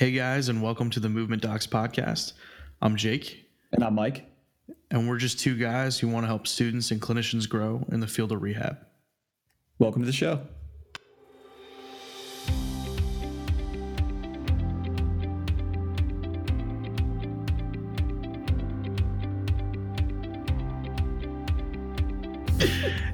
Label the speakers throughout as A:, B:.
A: Hey guys, and welcome to the Movement Docs podcast. I'm Jake,
B: And I'm Mike.
A: and we're just two guys who want to help students and clinicians grow in the field of rehab.
B: Welcome to the show.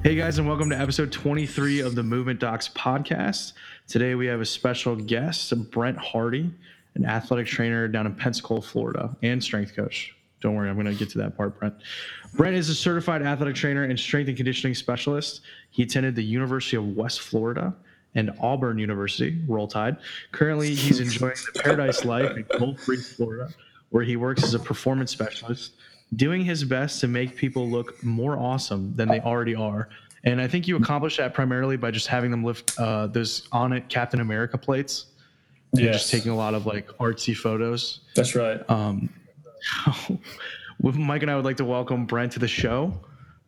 A: Hey guys, and welcome to episode 23 of the Movement Docs podcast. Today we have a special guest, Brent Hardy, an athletic trainer down in Pensacola, Florida, and strength coach. Don't worry, I'm going to get to that part, Brent. Brent is a certified athletic trainer and strength and conditioning specialist. He attended the University of West Florida and Auburn University, Roll Tide. Currently, he's enjoying the paradise life in Gulf Breeze, Florida, where he works as a performance specialist, doing his best to make people look more awesome than they already are. And I think you accomplish that primarily by just having them lift uh, those Onnit Captain America plates and just taking a lot of like artsy photos.
B: That's right.
A: Um, Mike and I would like to welcome Brent to the show.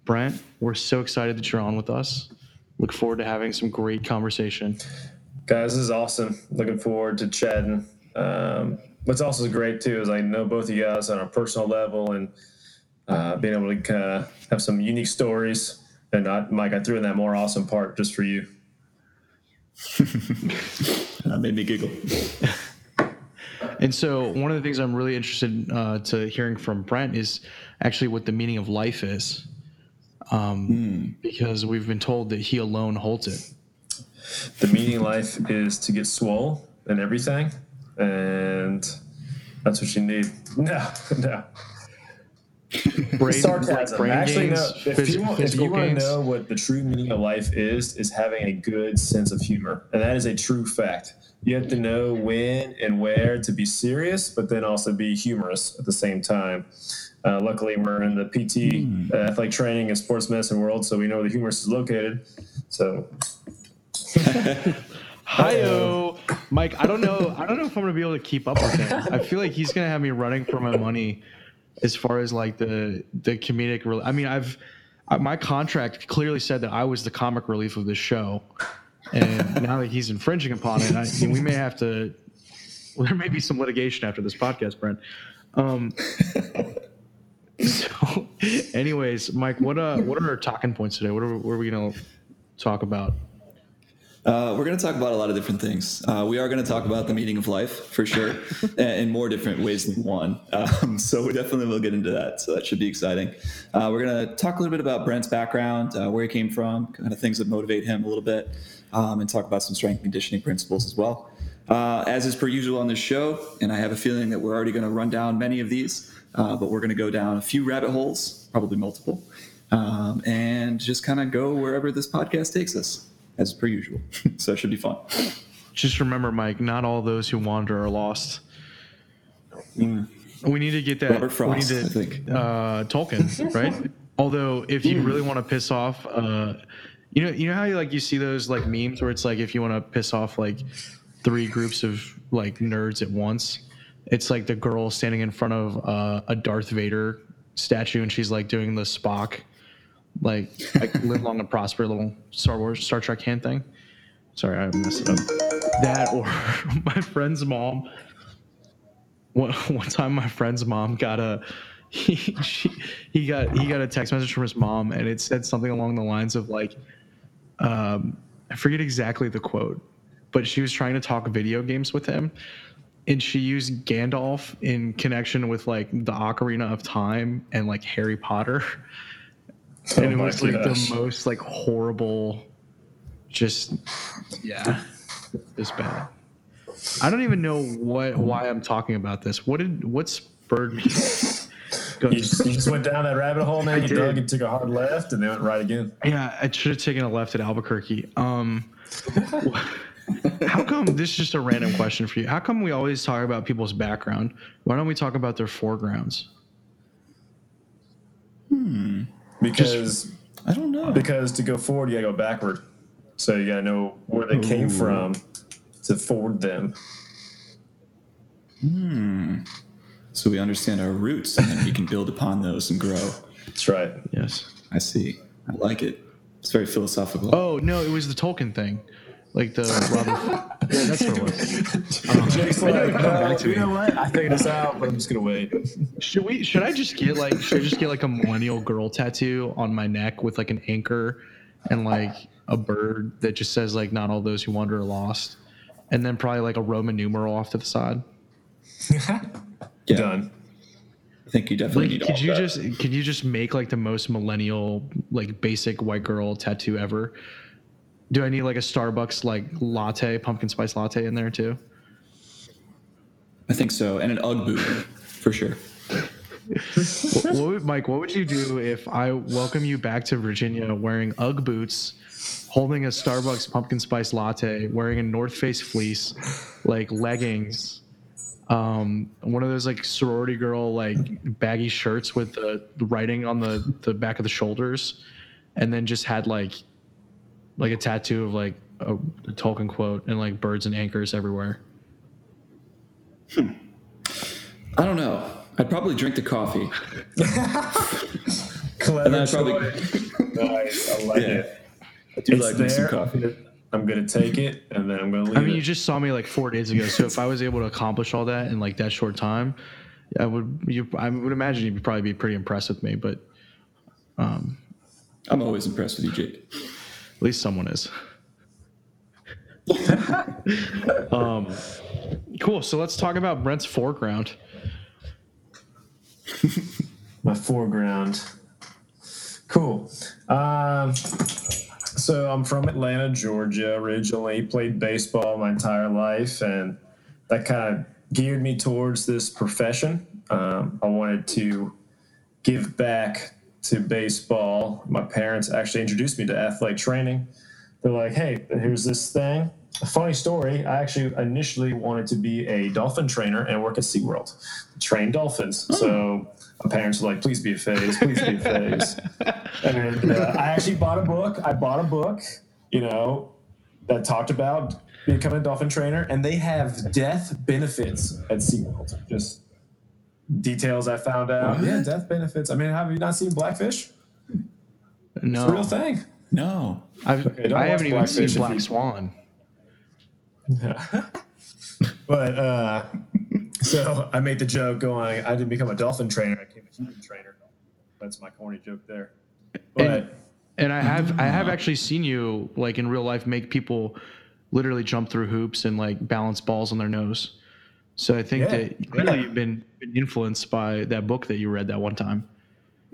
A: Brent, we're so excited that you're on with us. Look forward to having some great conversation.
C: Guys, this is awesome. Looking forward to chatting. Um, what's also great too is I know both of you guys on a personal level and uh, being able to kind of have some unique stories. And I, Mike, I threw in that more awesome part just for you.
B: That made me giggle.
A: And so, one of the things I'm really interested uh, to hearing from Brent is actually what the meaning of life is, um, because we've been told that he alone holds it.
C: The meaning of life is to get swole and everything, and that's what you need. No, no.
A: Brain,
C: sarcasm.
A: brain
C: Actually,
A: gains,
C: no. If
A: phys-
C: you, want, if you want to know what the true meaning of life is, is having a good sense of humor, and that is a true fact. You have to know when and where to be serious, but then also be humorous at the same time. Uh, luckily, we're in the PT, uh, athletic training, and sports medicine world, so we know where the humorous is located. So,
A: Hi-yo. Mike, I don't know. I don't know if I'm gonna be able to keep up with him. I feel like he's gonna have me running for my money as far as like the the comedic. Re- I mean, I've my contract clearly said that I was the comic relief of this show, and now that he's infringing upon it, I, we may have to. Well, there may be some litigation after this podcast, Brent. Um, so, anyways, Mike, what uh, what are our talking points today? What are, what are we gonna talk about?
D: Uh, we're going to talk about a lot of different things. Uh, we are going to talk about the meaning of life for sure, in more different ways than one. Um, so we definitely will get into that. So that should be exciting. Uh, we're going to talk a little bit about Brent's background, uh, where he came from, kind of things that motivate him a little bit, um, and talk about some strength conditioning principles as well. Uh, as is per usual on this show, and I have a feeling that we're already going to run down many of these, uh, but we're going to go down a few rabbit holes, probably multiple, um, and just kind of go wherever this podcast takes us, as per usual. so it should be fun.
A: Just remember, Mike, not all those who wander are lost. We need to get that.
D: Robert Frost,
A: we need to,
D: I think.
A: Uh, Tolkien, right? Although, if you really want to piss off, uh, you know, you know how you like you see those like memes where it's like if you want to piss off like three groups of like nerds at once, it's like the girl standing in front of uh, a Darth Vader statue and she's like doing the Spock, like like live long and prosper little Star Wars Star Trek hand thing. Sorry, I messed it up. That or my friend's mom. One, one time, my friend's mom got a he she, he got he got a text message from his mom, and it said something along the lines of like, um, I forget exactly the quote, but she was trying to talk video games with him, and she used Gandalf in connection with like the Ocarina of Time and like Harry Potter, and
C: Oh
A: it was like
C: gosh.
A: the most like horrible, just yeah, it's bad. I don't even know what why I'm talking about this. What did what spurred me? Go.
C: you just, you just went down that rabbit hole, man. You
A: did.
C: dug and took a hard left, and then went right again.
A: Yeah, I should have taken a left at Albuquerque. Um, how come this is just a random question for you? How come we always talk about people's background? Why don't we talk about their foregrounds?
C: Because
D: I don't know.
C: Because to go forward, you gotta go backward. So you gotta know where they came from to forward them. Hmm.
D: So we understand our roots, and then we can build upon those and grow.
C: That's right.
A: Yes.
D: I see. I like it. It's very philosophical.
A: Oh no, it was the Tolkien thing. Like the Robin. yeah, that's what it was.
C: Jake's like,
A: come back
C: "No,
A: to
C: you know what? I figured this out, but I'm just gonna wait.
A: Should we? Should I just get like? Should I just get like a millennial girl tattoo on my neck with like an anchor and like a bird that just says like "Not all those who wander are lost," and then probably like a Roman numeral off to the side.
B: Yeah,
C: Done.
B: I think you definitely
A: Like,
B: need.
A: could
B: all
A: you
B: that.
A: just could you just make like the most millennial like basic white girl tattoo ever? Do I need like a Starbucks like latte, pumpkin spice latte in there too?
B: I think so, and an UGG boot for sure.
A: what, what would, Mike, what would you do if I welcome you back to Virginia wearing UGG boots, holding a Starbucks pumpkin spice latte, wearing a North Face fleece, like leggings, um, one of those like sorority girl like baggy shirts with the writing on the the back of the shoulders, and then just had like like a tattoo of like a, a Tolkien quote and like birds and anchors everywhere. Hmm.
B: I don't know. I'd probably drink the coffee.
C: Clever
B: And then I'd probably-
C: choice. nice. I like
B: Yeah.
C: it.
B: I do
C: It's
B: like me some coffee.
C: I'm gonna take it, and then I'm gonna leave
A: I mean,
C: it.
A: you just saw me like four days ago. So if I was able to accomplish all that in like that short time, I would. You, I would imagine you'd probably be pretty impressed with me. But um,
B: I'm always impressed with you, Jake.
A: At least someone is. um, cool. So let's talk about Brent's foreground.
C: my foreground. Cool. Um, so I'm from Atlanta, Georgia. Originally played baseball my entire life, and that kind of geared me towards this profession. Um, I wanted to give back to baseball. My parents actually introduced me to athletic training. They're like, "Hey, here's this thing." A funny story. I actually initially wanted to be a dolphin trainer and work at SeaWorld, train dolphins. So my parents were like, "Please be a phase. Please be a phase." and uh, I actually bought a book. I bought a book, you know, that talked about becoming a dolphin trainer, and they have death benefits at SeaWorld. Just details I found out. Yeah, death benefits. I mean, have you not seen Blackfish? No, it's a real thing.
B: No.
A: I've,
C: Okay, don't
A: I haven't even seen Black
C: you-
A: Swan.
C: But uh, so I made the joke going, I didn't become a dolphin trainer, I became a human trainer. That's my corny joke there. But
A: And I have I have actually seen you like in real life make people literally jump through hoops and like balance balls on their nose. So I think
C: Yeah.
A: that clearly you've been, been influenced by that book that you read that one time.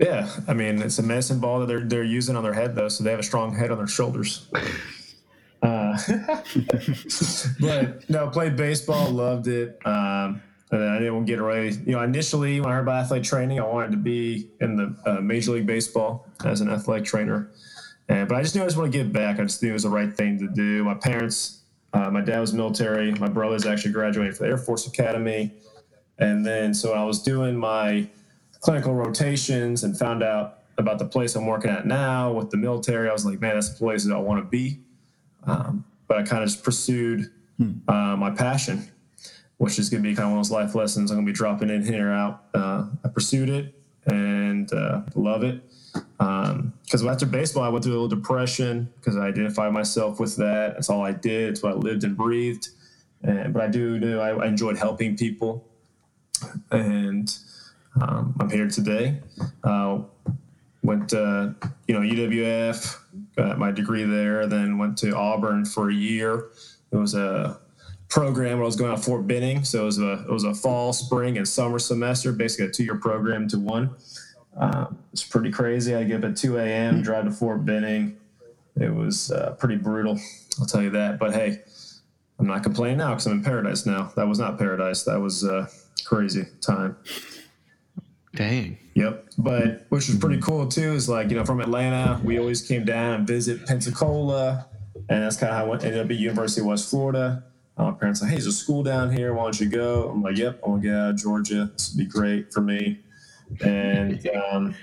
C: yeah, I mean, it's a medicine ball that they're, they're using on their head, though, so they have a strong head on their shoulders. Uh, but no, played baseball, loved it. Um, and I didn't want to get away. You know, initially when I heard about athletic training, I wanted to be in the uh, Major League Baseball as an athletic trainer. And, but I just knew I just want to give back. I just knew it was the right thing to do. My parents, uh, my dad was military. My brother's actually graduated from the Air Force Academy. And then so I was doing my clinical rotations and found out about the place I'm working at now with the military. I was like, man, that's the place that I want to be. Um, but I kind of just pursued uh, my passion, which is going to be kind of one of those life lessons I'm going to be dropping in here or out. Uh, I pursued it and uh, love it. Because after baseball, I went through a little depression because I identified myself with that. That's all I did. It's what I lived and breathed. And, but I do know I, I enjoyed helping people. And um, I'm here today. Uh, went to you know UWF, got my degree there, then went to Auburn for a year. It was a program where I was going to Fort Benning, so it was a it was a fall, spring, and summer semester, basically a two year program to one. Um, it's pretty crazy. I get up at 2 a.m., drive to Fort Benning. It was uh, pretty brutal, I'll tell you that. But hey, I'm not complaining now because I'm in paradise now. That was not paradise. That was a crazy time.
A: Dang.
C: Yep. But which was pretty cool too is like, you know, from Atlanta, we always came down and visit Pensacola. And that's kind of how I went, ended up at University of West Florida. Uh, my parents like, hey, there's a school down here. Why don't you go? I'm like, yep, I want to get out of Georgia. This would be great for me. And um,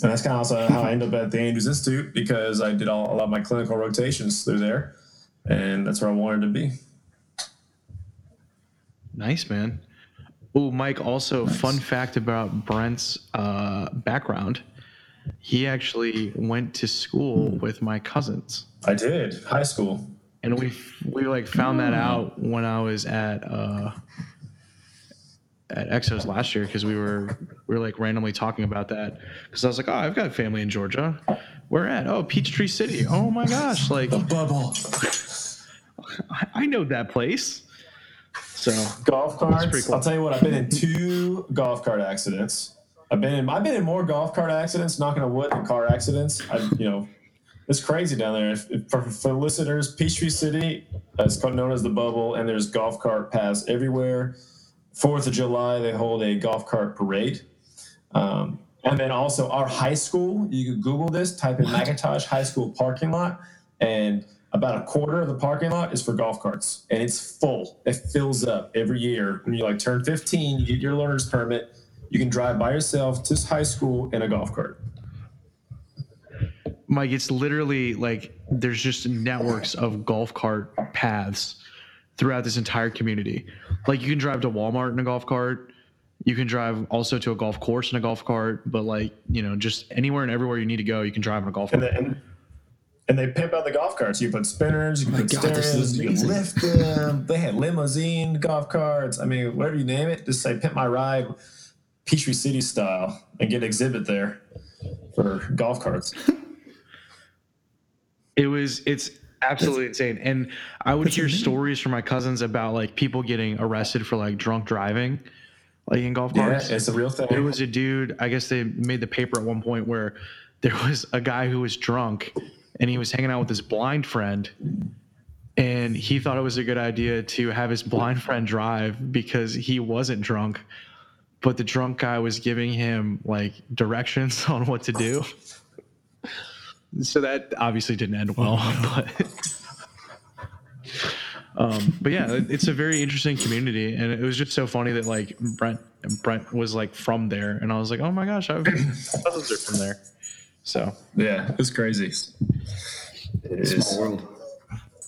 C: and that's kind of also how I ended up at the Andrews Institute because I did all, a lot of my clinical rotations through there. And that's where I wanted to be.
A: Nice, man. Oh, Mike, also, fun fact about Brent's uh, background. He actually went to school with my cousins.
C: I did high school.
A: and we we like found that out when I was at uh, at Exos last year because we were we were like randomly talking about that because I was like, oh, I've got family in Georgia. Where at? Oh, Peachtree City. Oh my gosh, like the
C: Bubble.
A: I, I know that place. So
C: Golf carts.
A: cool.
C: I'll tell you what. I've been in two golf cart accidents. I've been in. I've been in more golf cart accidents, knocking a wood, than car accidents. I, you know, it's crazy down there. If, if, for, for listeners, Peachtree City uh, is known as the bubble, and there's golf cart paths everywhere. Fourth of July, they hold a golf cart parade. Um, and then also our high school, you can Google this, type in McIntosh High School parking lot, and about a quarter of the parking lot is for golf carts, and it's full. It fills up every year. When you like turn 15, you get your learner's permit. You can drive by yourself to high school in a golf cart.
A: Mike, it's literally like there's just networks of golf cart paths throughout this entire community. Like you can drive to Walmart in a golf cart. You can drive also to a golf course in a golf cart, but like, you know, just anywhere and everywhere you need to go, you can drive in a golf
C: And,
A: cart.
C: the, and, and they pimp out the golf carts. You put spinners, you can
D: my
C: put
D: God, this
C: stereos,
D: is
C: you can lift them. They had limousine golf carts. I mean, whatever you name it, just say pimp my ride, Peachtree City style, and get an exhibit there for golf carts.
A: It was it's absolutely insane. And I would hear stories from my cousins about like people getting arrested for like drunk driving, like in golf
C: Yeah,
A: carts.
C: it's a real thing.
A: There was a dude, I guess they made the paper at one point where there was a guy who was drunk and he was hanging out with his blind friend. And he thought it was a good idea to have his blind friend drive because he wasn't drunk. But the drunk guy was giving him like directions on what to do. So that obviously didn't end well. But um, but yeah, it's a very interesting community, and it was just so funny that like Brent Brent was like from there, and I was like, oh my gosh, I've cousins are from there. So
C: yeah, it's crazy. It is.
D: Small world.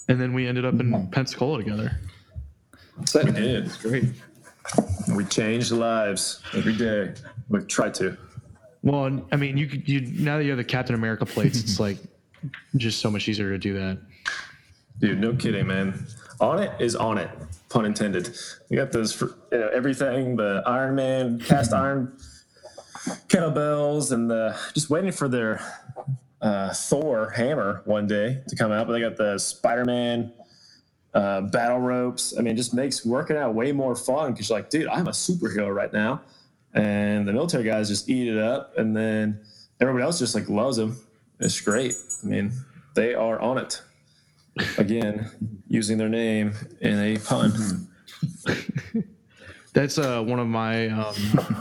A: and then we ended up in Pensacola together.
D: So,
C: We did. Great. We changed lives every day. We try to.
A: Well, I mean, you could you now that you have the Captain America plates, it's like just so much easier to do that.
C: Dude, no kidding, man. Onnit is on it, pun intended. You got those, for, you know, everything the Iron Man, cast iron kettlebells, and the just waiting for their uh, Thor hammer one day to come out. But they got the Spider Man uh, battle ropes. I mean, it just makes working out way more fun because you're like, dude, I'm a superhero right now. And the military guys just eat it up, and then everybody else just like loves them. It's great. I mean, they are on it again using their name in a pun
A: That's uh, one of my um,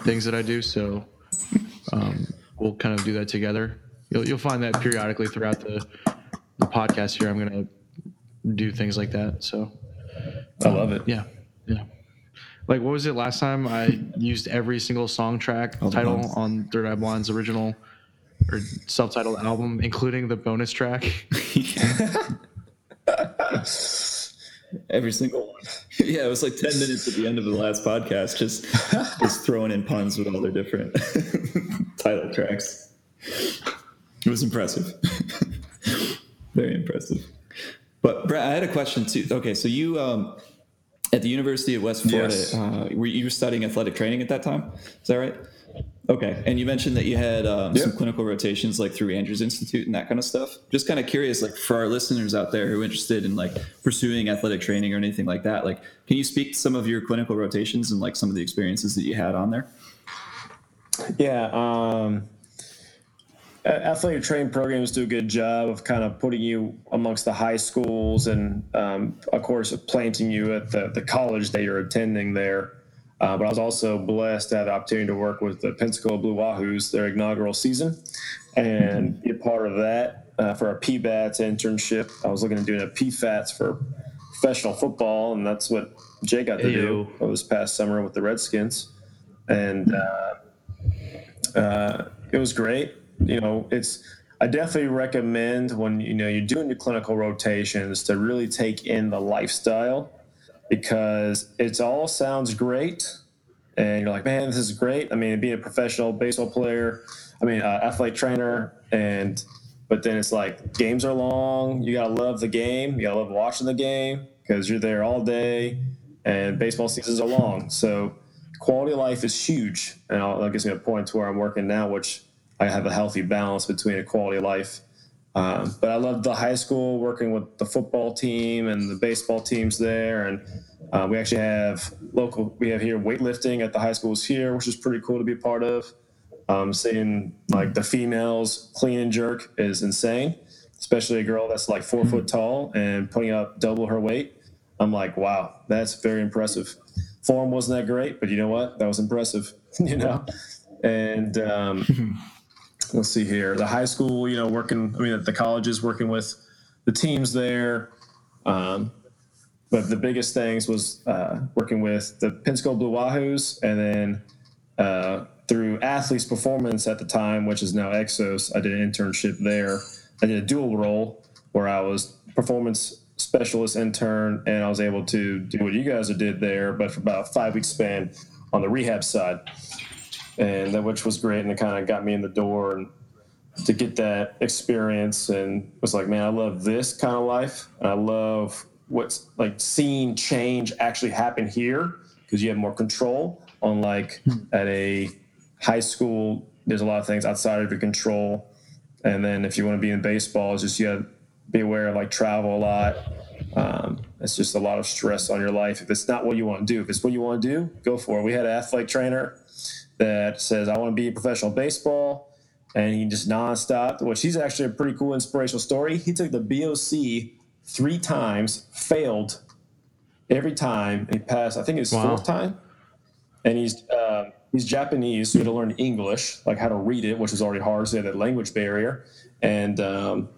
A: things that I do. So um, we'll kind of do that together. You'll, you'll find that periodically throughout the, the podcast here. I'm going to do things like that. So
C: i love it
A: yeah, yeah. Like what was it last time? I used every single song track
D: the
A: title
D: ones.
A: on Third Eye Blind's original or self-titled album, including the bonus track.
D: every single one. Yeah, it was like 10 minutes at the end of the last podcast, just just throwing in puns with all their different title tracks. It was impressive. Very impressive. But Brett, I had a question too. Okay, so you um, at the University of West Florida,
C: Yes.
D: uh, were you were studying athletic training at that time? Is that right? Okay, and you mentioned that you had um, some clinical rotations like through Andrews Institute and that kind of stuff. Just kind of curious, like for our listeners out there who are interested in like pursuing athletic training or anything like that, like can you speak to some of your clinical rotations and like some of the experiences that you had on there?
C: yeah um athletic training programs do a good job of kind of putting you amongst the high schools and um, of course planting you at the, the college that you're attending there uh, but I was also blessed to have the opportunity to work with the Pensacola Blue Wahoos, their inaugural season, and be a part of that uh, for a PBATS internship. I was looking at doing a PFATS for professional football, and that's what Jay got to do this past summer with the Redskins. And uh, uh, it was great. You know, it's I definitely recommend when you know you're doing your clinical rotations to really take in the lifestyle because it all sounds great, and you're like, man, this is great. I mean, being a professional baseball player, I mean, uh, athlete trainer, and but then it's like games are long. You gotta love the game. You gotta love watching the game because you're there all day, and baseball seasons are long. So quality of life is huge, and that gives me a point to where I'm working now, which I have a healthy balance between a quality of life. Um, but I loved the high school, working with the football team and the baseball teams there, and uh, we actually have local. We have here weightlifting at the high schools here, which is pretty cool to be a part of. Um, seeing like the females clean and jerk is insane, especially a girl that's like four foot tall and putting up double her weight. I'm like, wow, that's very impressive. Form wasn't that great, but you know what? That was impressive, you know. And um, let's see here, the high school, you know, working. I mean, the colleges working with the teams there. Um, but the biggest things was uh, working with the Pensacola Blue Wahoos, and then uh, through Athletes Performance at the time, which is now Exos, I did an internship there. I did a dual role where I was performance specialist intern, and I was able to do what you guys did there, but for about a five week span on the rehab side, and that which was great, and it kind of got me in the door and to get that experience, and was like, man, I love this kind of life, and I love what's like seeing change actually happen here because you have more control. On like at a high school, there's a lot of things outside of your control. And then if you want to be in baseball, it's just you have to be aware of like travel a lot. Um, it's just a lot of stress on your life. If it's not what you want to do, if it's what you want to do, go for it. We had an athletic trainer that says, I want to be a professional baseball. And he just nonstop, which he's actually a pretty cool inspirational story. He took the BOC three times, failed every time, and he passed, I think his
A: Wow.
C: fourth time. And he's um, he's Japanese, so he had to learn English, like how to read it, which is already hard, so he had that language barrier. And um,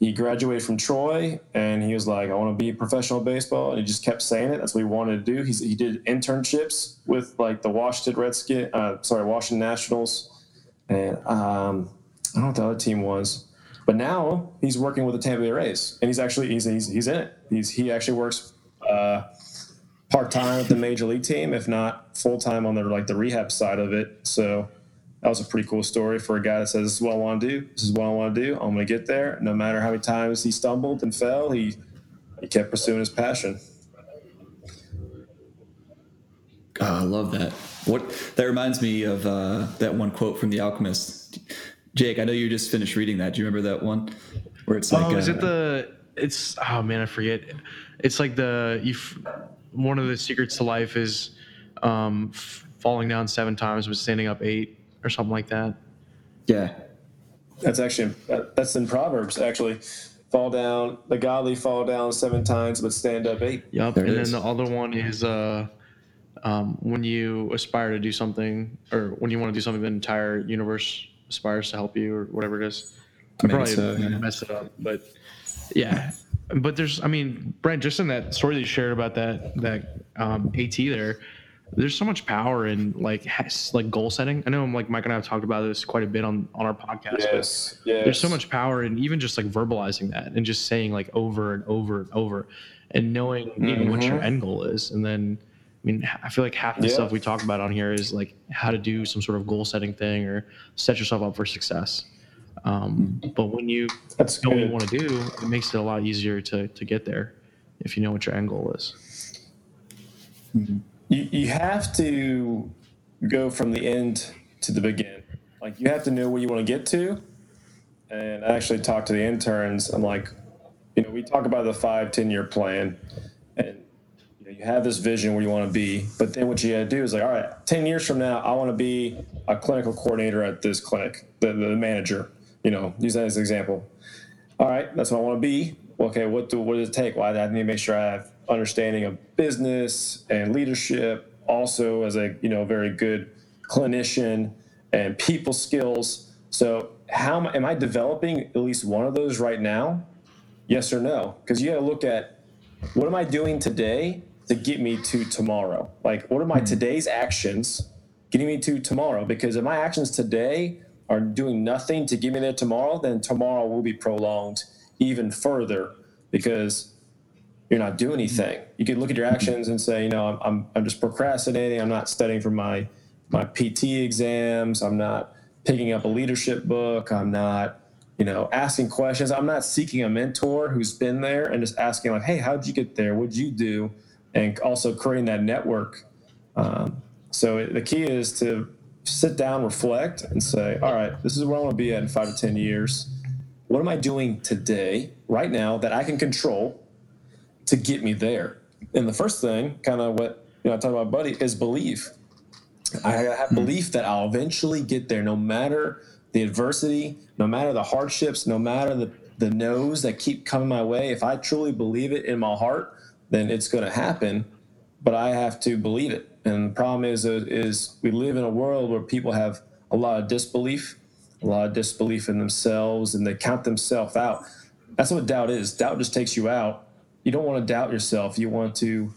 C: he graduated from Troy, and he was like, "I want to be professional baseball," and he just kept saying it. That's what he wanted to do. He's, he did internships with like the Washington Redskins, uh, sorry, Washington Nationals, and um, I don't know what the other team was. But now he's working with the Tampa Bay Rays, and he's actually he's he's, he's in it. He's he actually works uh, part time with the major league team, if not full time on the like the rehab side of it. So that was a pretty cool story for a guy that says, "This is what I want to do. This is what I want to do. I'm going to get there." No matter how many times he stumbled and fell, he he kept pursuing his passion.
D: Oh, I love that. What that reminds me of uh, that one quote from The Alchemist. Jake, I know you just finished reading that. Do you remember that one where it's like,
A: oh, is
D: uh,
A: it the? It's oh man, I forget. It's like the you. One of the secrets to life is um, f- falling down seven times but standing up eight or something like that.
D: yeah,
C: That's actually that, that's in Proverbs. Actually, fall down. The godly fall down seven times, but stand up eight.
A: Yep.
D: There it
A: and
D: is.
A: then the other one is uh, um, when you aspire to do something, or when you want to do something, the entire universe aspires to help you, or whatever it is. I
D: Maybe
A: probably
D: so, yeah.
A: messed it up, but yeah. But there's, I mean, Brent, just in that story that you shared about that that um, AT there, there's so much power in like has, like goal setting. I know, I'm like Mike and I have talked about this quite a bit on on our podcast. but
C: Yes, yes.
A: there's so much power in even just like verbalizing that and just saying like over and over and over and knowing you know, what your mm-hmm. end goal is and then i mean I feel like half the
C: Yeah.
A: stuff we talk about on here is like how to do some sort of goal setting thing or set yourself up for success um, but when you
C: That's
A: know what you want to do it makes it a lot easier to, to get there if you know what your end goal is mm-hmm.
C: You, you have to go from the end to the begin. Like you have to know where you want to get to. And I actually talked to the interns. I'm like, you know, we talk about the five, 10 year plan and you, know, you have this vision where you want to be, but then what you got to do is like, all right, 10 years from now, I want to be a clinical coordinator at this clinic, the, the manager, you know, use that as an example all right, that's what I want to be. Okay, what do what does it take? Well, I need to make sure I have understanding of business and leadership, also as a you know very good clinician and people skills. So, how am, I developing at least one of those right now? Yes or no? Because you got to look at what am I doing today to get me to tomorrow? Like, what are my hmm. today's actions getting me to tomorrow? Because if my actions today are doing nothing to get me there tomorrow, then tomorrow will be prolonged even further because you're not doing anything. You could look at your actions and say, you know, I'm, I'm, I'm just procrastinating. I'm not studying for my, my PT exams. I'm not picking up a leadership book. I'm not you know, asking questions. I'm not seeking a mentor who's been there and just asking like, "Hey, how'd you get there? What'd you do?" And also creating that network. Um, so it, the key is to sit down, reflect, and say, "All right, this is where I want to be at in five to ten years. What am I doing today, right now, that I can control to get me there?" And the first thing, kind of what you know, I talk about, buddy, is belief. I have belief that I'll eventually get there, no matter the adversity, no matter the hardships, no matter the, the no's that keep coming my way. If I truly believe it in my heart, then it's going to happen. But I have to believe it. And the problem is, uh, is we live in a world where people have a lot of disbelief, a lot of disbelief in themselves, and they count themselves out. That's what doubt is. Doubt just takes you out. You don't want to doubt yourself. You want to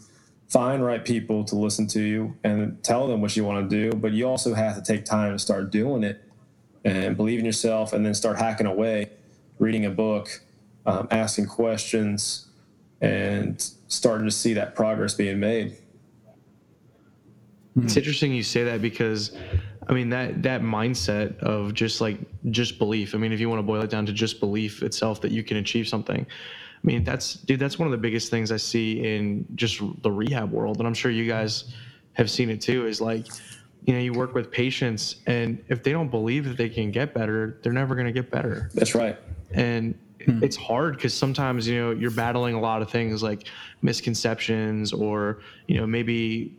C: find right people to listen to you and tell them what you want to do. But you also have to take time to start doing it and believe in yourself and then start hacking away, reading a book, um, asking questions, and starting to see that progress being made.
A: It's interesting you say that because I mean that that mindset of just like just belief. I mean, if you want to boil it down to just belief itself that you can achieve something. I mean, that's dude, that's one of the biggest things I see in just the rehab world and I'm sure you guys have seen it too is like you know, you work with patients and if they don't believe that they can get better, they're never going to get better.
C: That's right.
A: And hmm. it's hard because sometimes you know you're battling a lot of things like misconceptions or you know maybe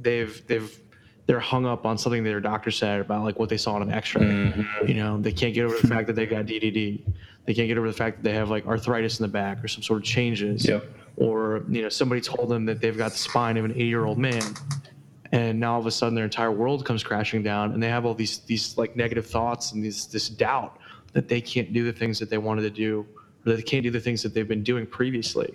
A: they've they've they're hung up on something their doctor said about like what they saw on an x-ray mm-hmm. you know they can't get over the fact that they've got ddd they can't get over the fact that they have like arthritis in the back or some sort of changes.
C: Yep.
A: or you know somebody told them that they've got the spine of an 80 year old man and now all of a sudden their entire world comes crashing down and they have all these these like negative thoughts and these this doubt that they can't do the things that they wanted to do or that they can't do the things that they've been doing previously.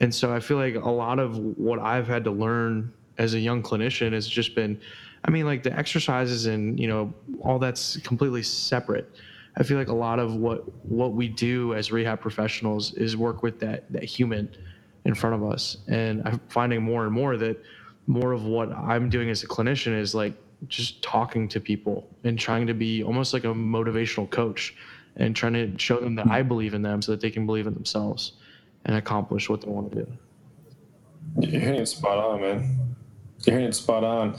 A: And so i feel like a lot of what i've had to learn as a young clinician has just been i mean like the exercises and you know all that's completely separate i feel like a lot of what what we do as rehab professionals is work with that that human in front of us and i'm finding more and more that more of what i'm doing as a clinician is like just talking to people and trying to be almost like a motivational coach and trying to show them that i believe in them so that they can believe in themselves and accomplish what they want to do
C: You're hitting it spot on, man. You're hitting it spot on.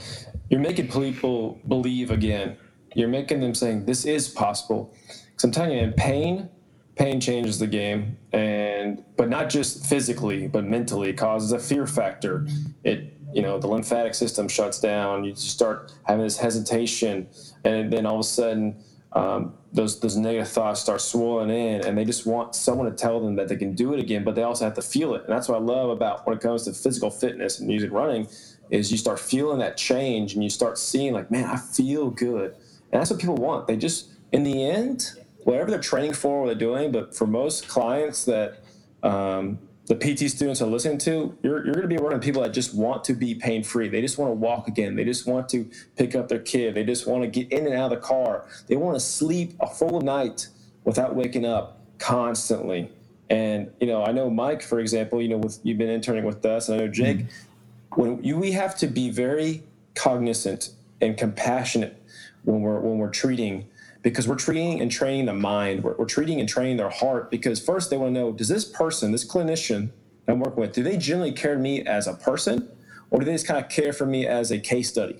C: You're making people believe again. You're making them saying this is possible. Because I'm telling you, in pain, pain changes the game, and but not just physically, but mentally. It causes a fear factor. It you know the lymphatic system shuts down. You start having this hesitation, and then all of a sudden. Um, those those negative thoughts start swirling in, and they just want someone to tell them that they can do it again. But they also have to feel it, and that's what I love about when it comes to physical fitness and music running, is you start feeling that change, and you start seeing like, man, I feel good, and that's what people want. They just, in the end, whatever they're training for, what they're doing. But for most clients that um, the PT students are listening to, you're, you're going to be running people that just want to be pain free. They just want to walk again. They just want to pick up their kid. They just want to get in and out of the car. They want to sleep a full night without waking up constantly. And you know, I know Mike, for example. You know, with you've been interning with us, and I know Jake. When you, we have to be very cognizant and compassionate when we're when we're treating because we're treating and training the mind. We're, we're treating and training their heart because first they want to know does this person, this clinician I'm working with, do they generally care me as a person or do they just kind of care for me as a case study?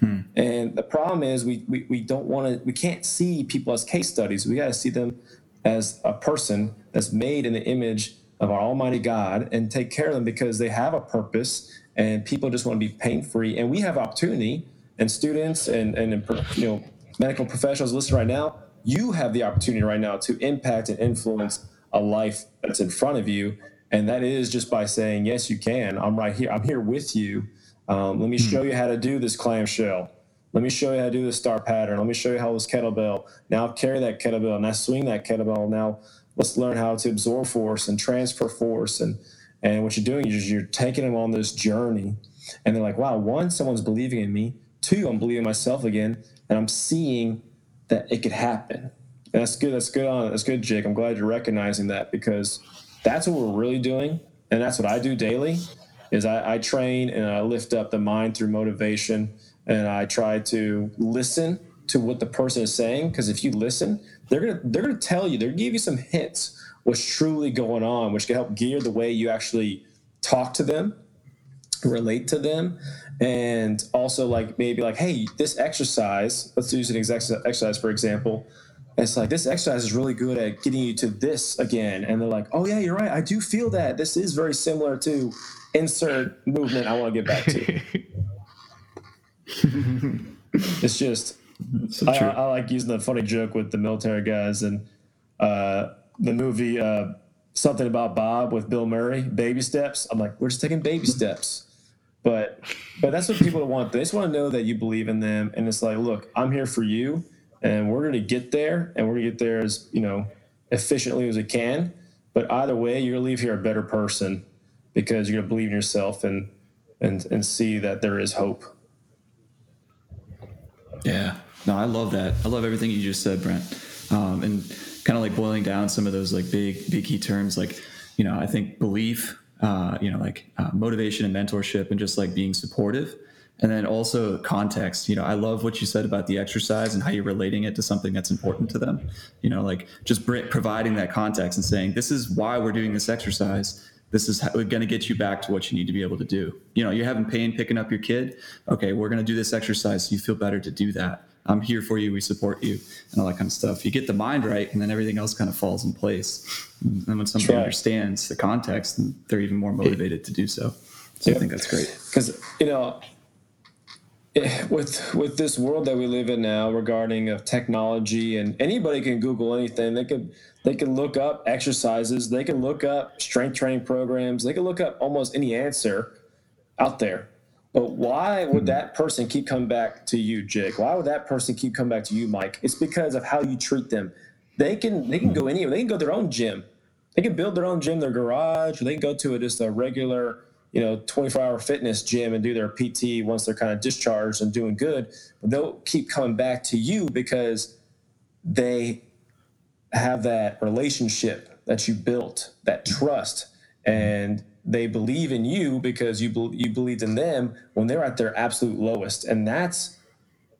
C: Hmm. And the problem is we, we, we don't want to, we can't see people as case studies. We got to see them as a person that's made in the image of our Almighty God and take care of them because they have a purpose and people just want to be pain free. And we have opportunity and students and, and you know, medical professionals listening right now, you have the opportunity right now to impact and influence a life that's in front of you. And that is just by saying, yes, you can. I'm right here. I'm here with you. Um, let me show you how to do this clamshell. Let me show you how to do this star pattern. Let me show you how this kettlebell. Now carry that kettlebell. Now swing that kettlebell. Now let's learn how to absorb force and transfer force. And and what you're doing is you're taking them on this journey. And they're like, wow, one, someone's believing in me. Two, I'm believing myself again, and I'm seeing that it could happen. And that's good. That's good on. That's good, Jake. I'm glad you're recognizing that because that's what we're really doing, and that's what I do daily. Is I, I train and I lift up the mind through motivation, and I try to listen to what the person is saying because if you listen, they're gonna they're gonna tell you, they're gonna give you some hints what's truly going on, which can help gear the way you actually talk to them, relate to them, and also like maybe like, hey, this exercise, let's use an exercise for example. It's like this exercise is really good at getting you to this again, and they're like, "Oh yeah, you're right. I do feel that. This is very similar to insert movement I want to get back to." it's just
D: So
C: I. I like using the funny joke with the military guys and uh, the movie uh, something about Bob with Bill Murray, baby steps. I'm like, we're just taking baby steps, but but that's what people want. They just want to know that you believe in them, and it's like, look, I'm here for you, and we're gonna get there, and we're gonna get there as you know efficiently as we can. But either way, you're gonna leave here a better person because you're gonna believe in yourself and and and see that there is hope.
D: Yeah. No, I love that. I love everything you just said, Brent. Um, and kind of like boiling down some of those like big, big key terms, like, you know, I think belief, uh, you know, like uh, motivation and mentorship and just like being supportive. And then also context, you know, I love what you said about the exercise and how you're relating it to something that's important to them. You know, like just providing that context and saying, this is why we're doing this exercise this is going to get you back to what you need to be able to do. You know, you're having pain picking up your kid. Okay, we're going to do this exercise so you feel better to do that. I'm here for you. We support you, and all that kind of stuff. You get the mind right, and then everything else kind of falls in place. And when somebody
C: right.
D: understands the context, they're even more motivated to do so. So I think that's great.
C: because you know eh, with with this world that we live in now regarding of technology and anybody can google anything they can they can look up exercises they can look up strength training programs they can look up almost any answer out there but why would hmm. that person keep coming back to you jake? Why would that person keep coming back to you mike? It's because of how you treat them. They can they can go hmm. anywhere. They can go to their own gym. They can build their own gym their garage. Or they can go to a, just a regular you know 24 hour fitness gym and do their pt once they're kind of discharged and doing good. But they'll keep coming back to you because they have that relationship that you built that trust. And they believe in you because you bel you believed in them when they're at their absolute lowest. And that's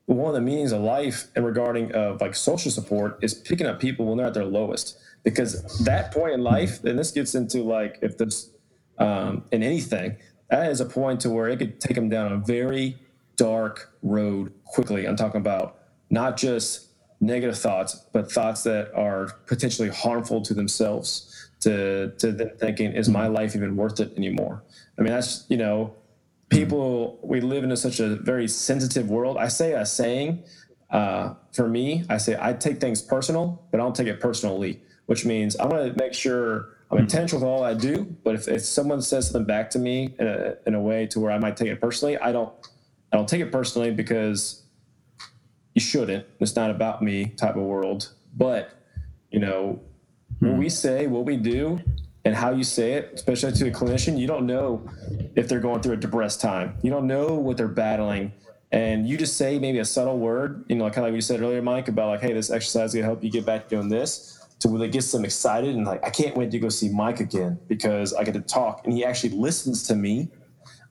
C: one of the meanings of life and regarding of like social support is picking up people when they're at their lowest. Because that point in life and this gets into like if this um, in anything that is a point to where it could take them down a very dark road quickly. I'm talking about not just negative thoughts but thoughts that are potentially harmful to themselves to to them thinking is my life even worth it anymore? I mean that's you know people we live in a, such a very sensitive world. I say a saying uh, for me i say i take things personal but i don't take it personally which means i want to make sure i'm intentional with all i do but if, if someone says something back to me in a, in a way to where i might take it personally i don't i don't take it personally because you shouldn't. It's not about me type of world. But you know what we say what we do and how you say it, especially to a clinician, you don't know if they're going through a depressed time. You don't know what they're battling. And you just say maybe a subtle word, you know, kind of like you said earlier, Mike, about like, hey, this exercise is gonna help you get back to doing this, to where it gets them excited and like, I can't wait to go see Mike again because I get to talk. And he actually listens to me,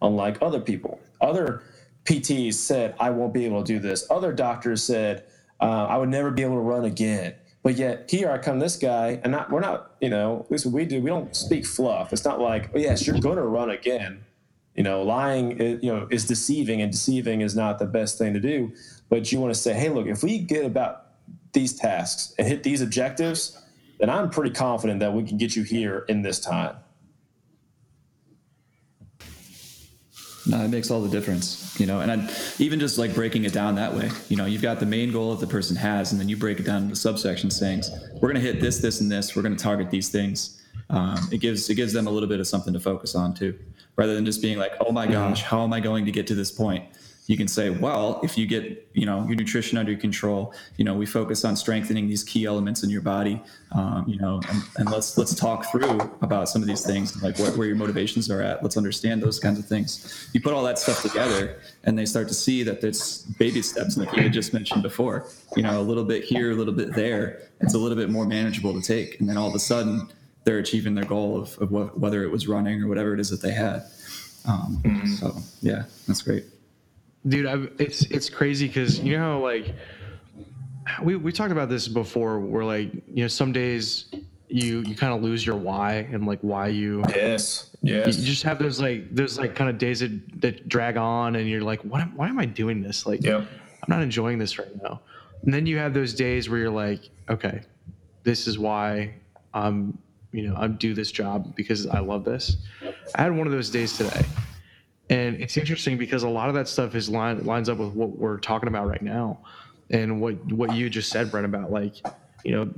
C: unlike other people. Other PTs said, I won't be able to do this. Other doctors said, uh, I would never be able to run again. But yet here I come, this guy, and not, we're not, you know, at least what we do, we don't speak fluff. It's not like, oh yes, you're going to run again. You know, lying, is, you know, is deceiving, and deceiving is not the best thing to do. But you want to say, hey, look, if we get about these tasks and hit these objectives, then I'm pretty confident that we can get you here in this time.
D: No, it makes all the difference, you know. And I'd, even just like breaking it down that way, you know, you've got the main goal that the person has, and then you break it down into subsections, saying, "We're going to hit this, this, and this. We're going to target these things." Um, it gives it gives them a little bit of something to focus on too, rather than just being like, "Oh my gosh, how am I going to get to this point?" You can say, "Well, if you get you know your nutrition under control, you know we focus on strengthening these key elements in your body, um, you know, and, and let's let's talk through about some of these things, like what, where your motivations are at. Let's understand those kinds of things. You put all that stuff together, and they start to see that there's baby steps, like you had just mentioned before. You know, a little bit here, a little bit there. It's a little bit more manageable to take, and then all of a sudden, they're achieving their goal of, of what, whether it was running or whatever it is that they had. Um, So yeah, that's great.
A: Dude I, it's it's crazy because you know how like we we talked about this before. Where like you know some days you you kind of lose your why and like why you
C: Yes. Yes you
A: just have those like those like kind of days that, that drag on and you're like what am, why am i doing this like
C: Yep.
A: i'm not enjoying this right now and then you have those days where you're like okay this is why i'm you know i do this job because i love this i had one of those days today and it's interesting because a lot of that stuff is line, lines up with what we're talking about right now and what what you just said brent about like you know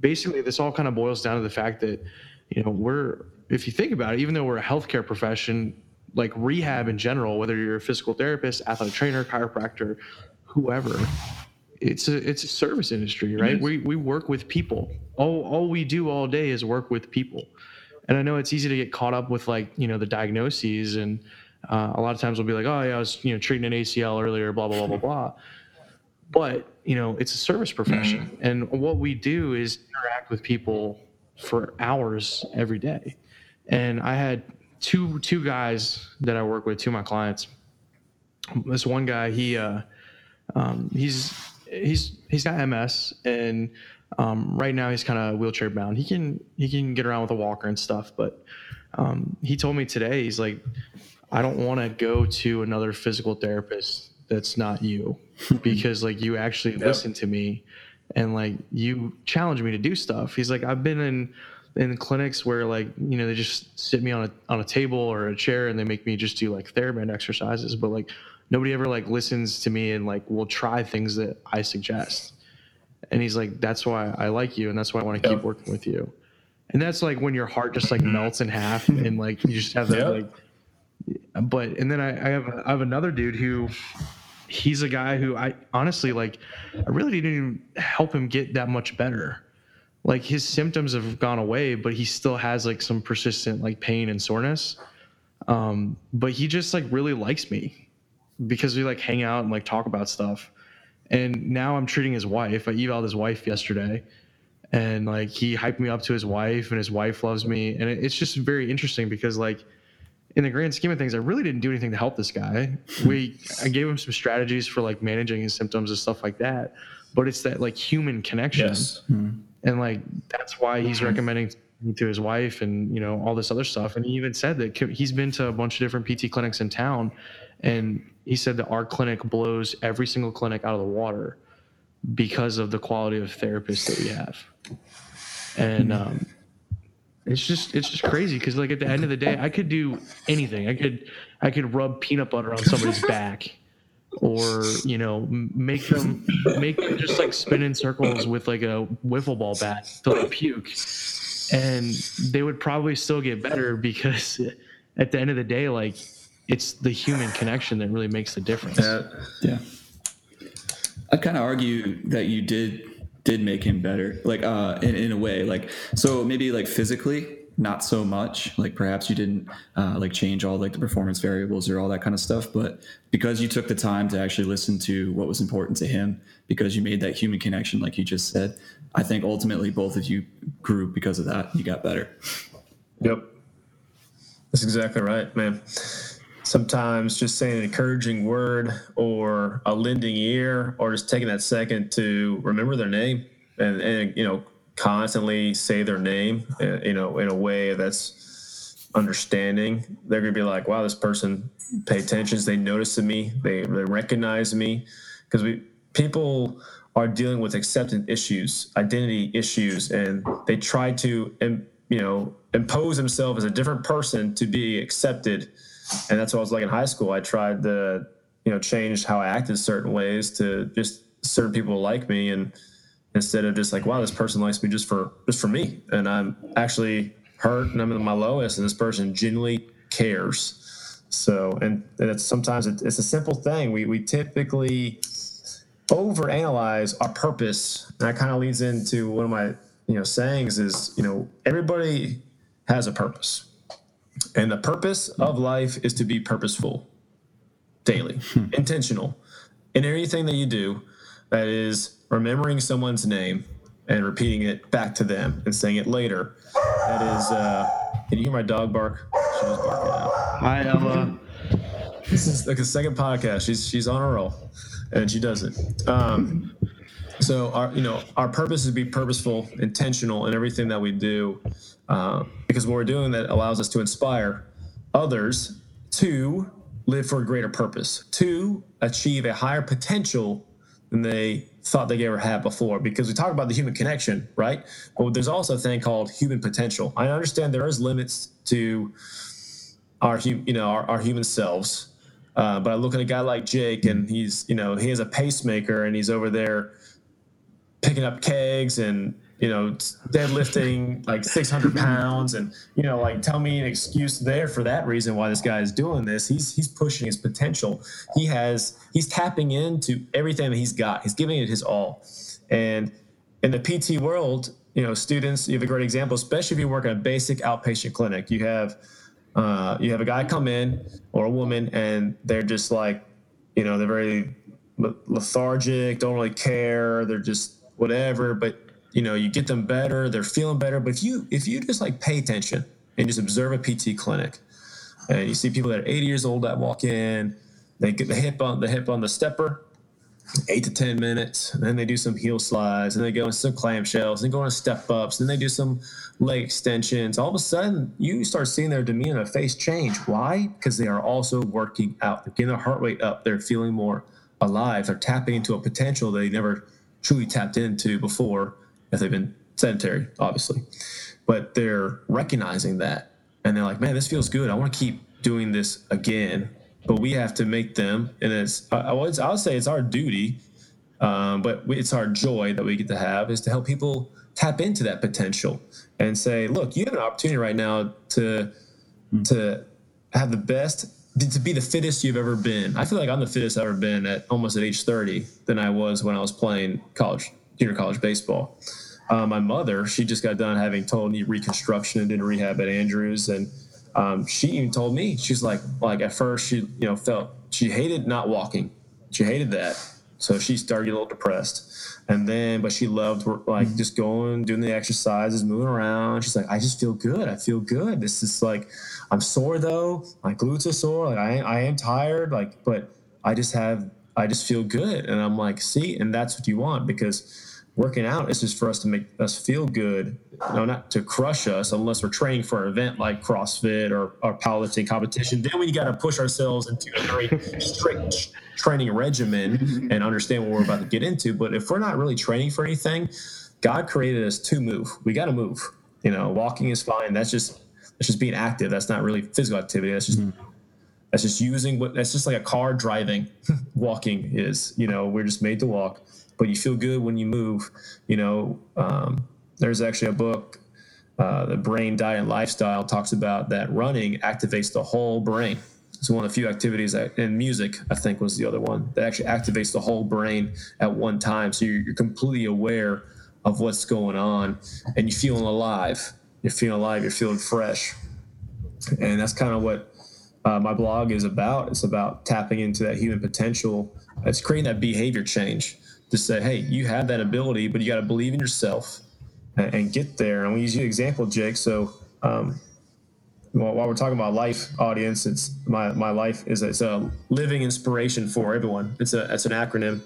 A: basically this all kind of boils down to the fact that you know we're if you think about it even though we're a healthcare profession like rehab in general whether you're a physical therapist athletic trainer chiropractor whoever it's a it's a service industry right? We we work with people. All all we do all day is work with people. And i know it's easy to get caught up with like you know the diagnoses and uh, a lot of times we'll be like oh yeah i was you know treating an acl earlier blah blah blah blah blah. But you know it's a service profession. And what we do is interact with people for hours every day. And i had two two guys that i work with two of my clients. This one guy he uh um, he's he's he's got ms and um, right now he's kind of wheelchair bound. He can he can get around with a walker and stuff but um, he told me today he's like i don't want to go to another physical therapist that's not you because like you actually listen to me and like you challenge me to do stuff. He's like i've been in in clinics where like you know they just sit me on a on a table or a chair and they make me just do like TheraBand exercises but like nobody ever like listens to me and like will try things that i suggest. And he's like that's why i like you and that's why i want to keep working with you. And that's like when your heart just like mm-hmm. melts in half and like you just have that
C: Yep.
A: like but and then I, I have I have another dude who he's a guy who I honestly like I really didn't even help him get that much better. Like his symptoms have gone away, but he still has like some persistent like pain and soreness. Um, but he just like really likes me because we like hang out and like talk about stuff. And now I'm treating his wife. I evaled his wife yesterday and like he hyped me up to his wife and his wife loves me. And it's just very interesting because like in the grand scheme of things, I really didn't do anything to help this guy. Hmm. We I gave him some strategies for like managing his symptoms and stuff like that. But it's that like human connection.
C: Yes. Hmm.
A: And like that's why he's hmm. recommending to his wife and you know all this other stuff. And he even said that he's been to a bunch of different PT clinics in town, and he said that our clinic blows every single clinic out of the water because of the quality of therapists that we have. And um, it's just it's just crazy because like at the end of the day, I could do anything. I could I could rub peanut butter on somebody's back, or you know make them make them just like spin in circles with like a wiffle ball bat till they puke, and they would probably still get better because at the end of the day, like it's the human connection that really makes the difference.
D: Yeah. I'd kind of argue that you did did make him better, like uh, in in a way, like so maybe like physically, not so much. Like perhaps you didn't uh, like change all like the performance variables or all that kind of stuff, but because you took the time to actually listen to what was important to him, because you made that human connection, like you just said, I think ultimately both of you grew because of that. You got better.
C: Yep. That's exactly right, man. Sometimes just saying an encouraging word or a lending ear or just taking that second to remember their name and, and you know, constantly say their name, uh, you know, in a way that's understanding. They're to be like, wow, this person pay attention. They notice me. They, they recognize me because we, people are dealing with acceptance issues, identity issues, and they try to, you know, impose themselves as a different person to be accepted. And that's what I was like in high school. I tried to, you know, change how I acted certain ways to just certain people like me, and instead of just like, wow, this person likes me just for just for me, and I'm actually hurt and I'm at my lowest, and this person genuinely cares. So, and, it's sometimes it, it's a simple thing. We we typically overanalyze our purpose. And that kind of leads into one of my you know sayings is you know everybody has a purpose, and the purpose of life is to be purposeful, daily, intentional, in anything that you do. That is remembering someone's name and repeating it back to them and saying it later. That is. Uh, can you hear my dog bark? She was barking out.
A: Hi Ella.
C: This is like a second podcast. She's she's on a roll, and she does it. Um, so our you know our purpose is to be purposeful intentional in everything that we do uh, because what we're doing that allows us to inspire others to live for a greater purpose to achieve a higher potential than they thought they ever had before. Because we talk about the human connection right? But there's also a thing called human potential. I understand there is limits to our you know our, our human selves uh, but i look at a guy like jake and he's you know he has a pacemaker and he's over there picking up kegs and you know deadlifting like 600 pounds and you know like tell me an excuse there for that reason why this guy is doing this. He's he's pushing his potential. He has he's tapping into everything that he's got. He's giving it his all. And in the pt world you know students you have a great example especially if you work in a basic outpatient clinic. You have uh, you have a guy come in or a woman and they're just like you know they're very lethargic don't really care. They're just whatever but you know you get them better they're feeling better. But if you if you just like pay attention and just observe a pt clinic and you see people that are 80 years old that walk in they get the hip on the hip on the stepper eight to ten minutes and then they do some heel slides and they go into some clamshells and go into step ups and they do some leg extensions. All of a sudden you start seeing their demeanor face change. Why? Because they are also working out. They're getting their heart rate up. They're feeling more alive. They're tapping into a potential they never truly tapped into before if they've been sedentary, obviously. But they're recognizing that and they're like, man, this feels good. I want to keep doing this again. But we have to make them, and it's I would I would say it's our duty, um, but it's our joy that we get to have is to help people tap into that potential and say, look, you have an opportunity right now to to have the best to be the fittest you've ever been. I feel like I'm the fittest I've ever been at almost at age 30 than I was when I was playing college junior college baseball. Uh, my mother, she just got done having total knee reconstruction and did rehab at Andrews, and um, she even told me she's like, like at first she, you know, felt she hated not walking, she hated that, so she started getting a little depressed, and then but she loved like mm-hmm. just going, doing the exercises, moving around. She's like, I just feel good. I feel good. This is like, I'm sore though, my glutes are sore. Like I, I am tired. Like, but I just have, I just feel good, and I'm like, see, and that's what you want because working out is just for us to make us feel good, you know, not to crush us unless we're training for an event like CrossFit or, or powerlifting competition. Then we got to push ourselves into a very strict training regimen and understand what we're about to get into. But if we're not really training for anything, God created us to move. We got to move. You know, walking is fine. That's just that's just being active. That's not really physical activity. That's just mm-hmm. that's just using what that's just like a car driving. walking is. You know, we're just made to walk but you feel good when you move. You know, um, there's actually a book, uh, the Brain Diet and Lifestyle, talks about that running activates the whole brain. It's one of the few activities that, and music, I think, was the other one that actually activates the whole brain at one time. So you're, you're completely aware of what's going on, and you're feeling alive. You're feeling alive. You're feeling fresh, and that's kind of what uh, my blog is about. It's about tapping into that human potential. It's creating that behavior change to say, hey, you have that ability, but you got to believe in yourself and, and, get there. And we use you example, Jake. So um, while, while, we're talking about life audience, it's my, my life is a, it's a living inspiration for everyone. It's a it's an acronym.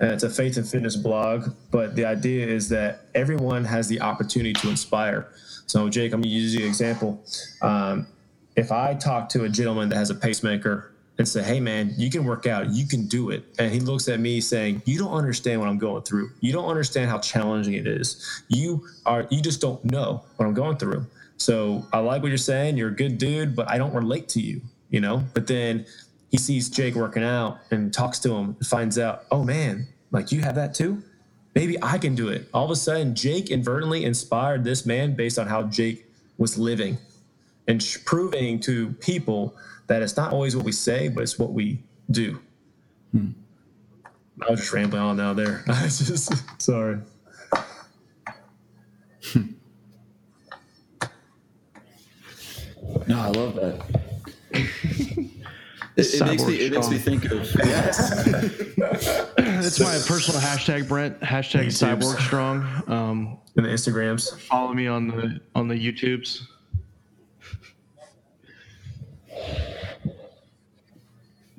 C: And it's a faith and fitness blog, but the idea is that everyone has the opportunity to inspire. So, Jake, I'm going to use you example. Um, if I talk to a gentleman that has a pacemaker and say, hey, man, you can work out, you can do it. And he looks at me saying, you don't understand what I'm going through. You don't understand how challenging it is. You are, you just don't know what I'm going through. So I like what you're saying. You're a good dude, but I don't relate to you, you know? But then he sees Jake working out and talks to him and finds out, oh man, like you have that too? Maybe I can do it. All of a sudden, Jake inadvertently inspired this man based on how Jake was living and proving to people that it's not always what we say, but it's what we do. Hmm. I was just rambling on now there. I was just sorry.
D: no, I love that. It, it makes me it makes me think of yes.
A: That's my personal hashtag Brent hashtag Cyborg Strong. Um,
C: and the Instagrams.
A: Follow me on the on the YouTubes.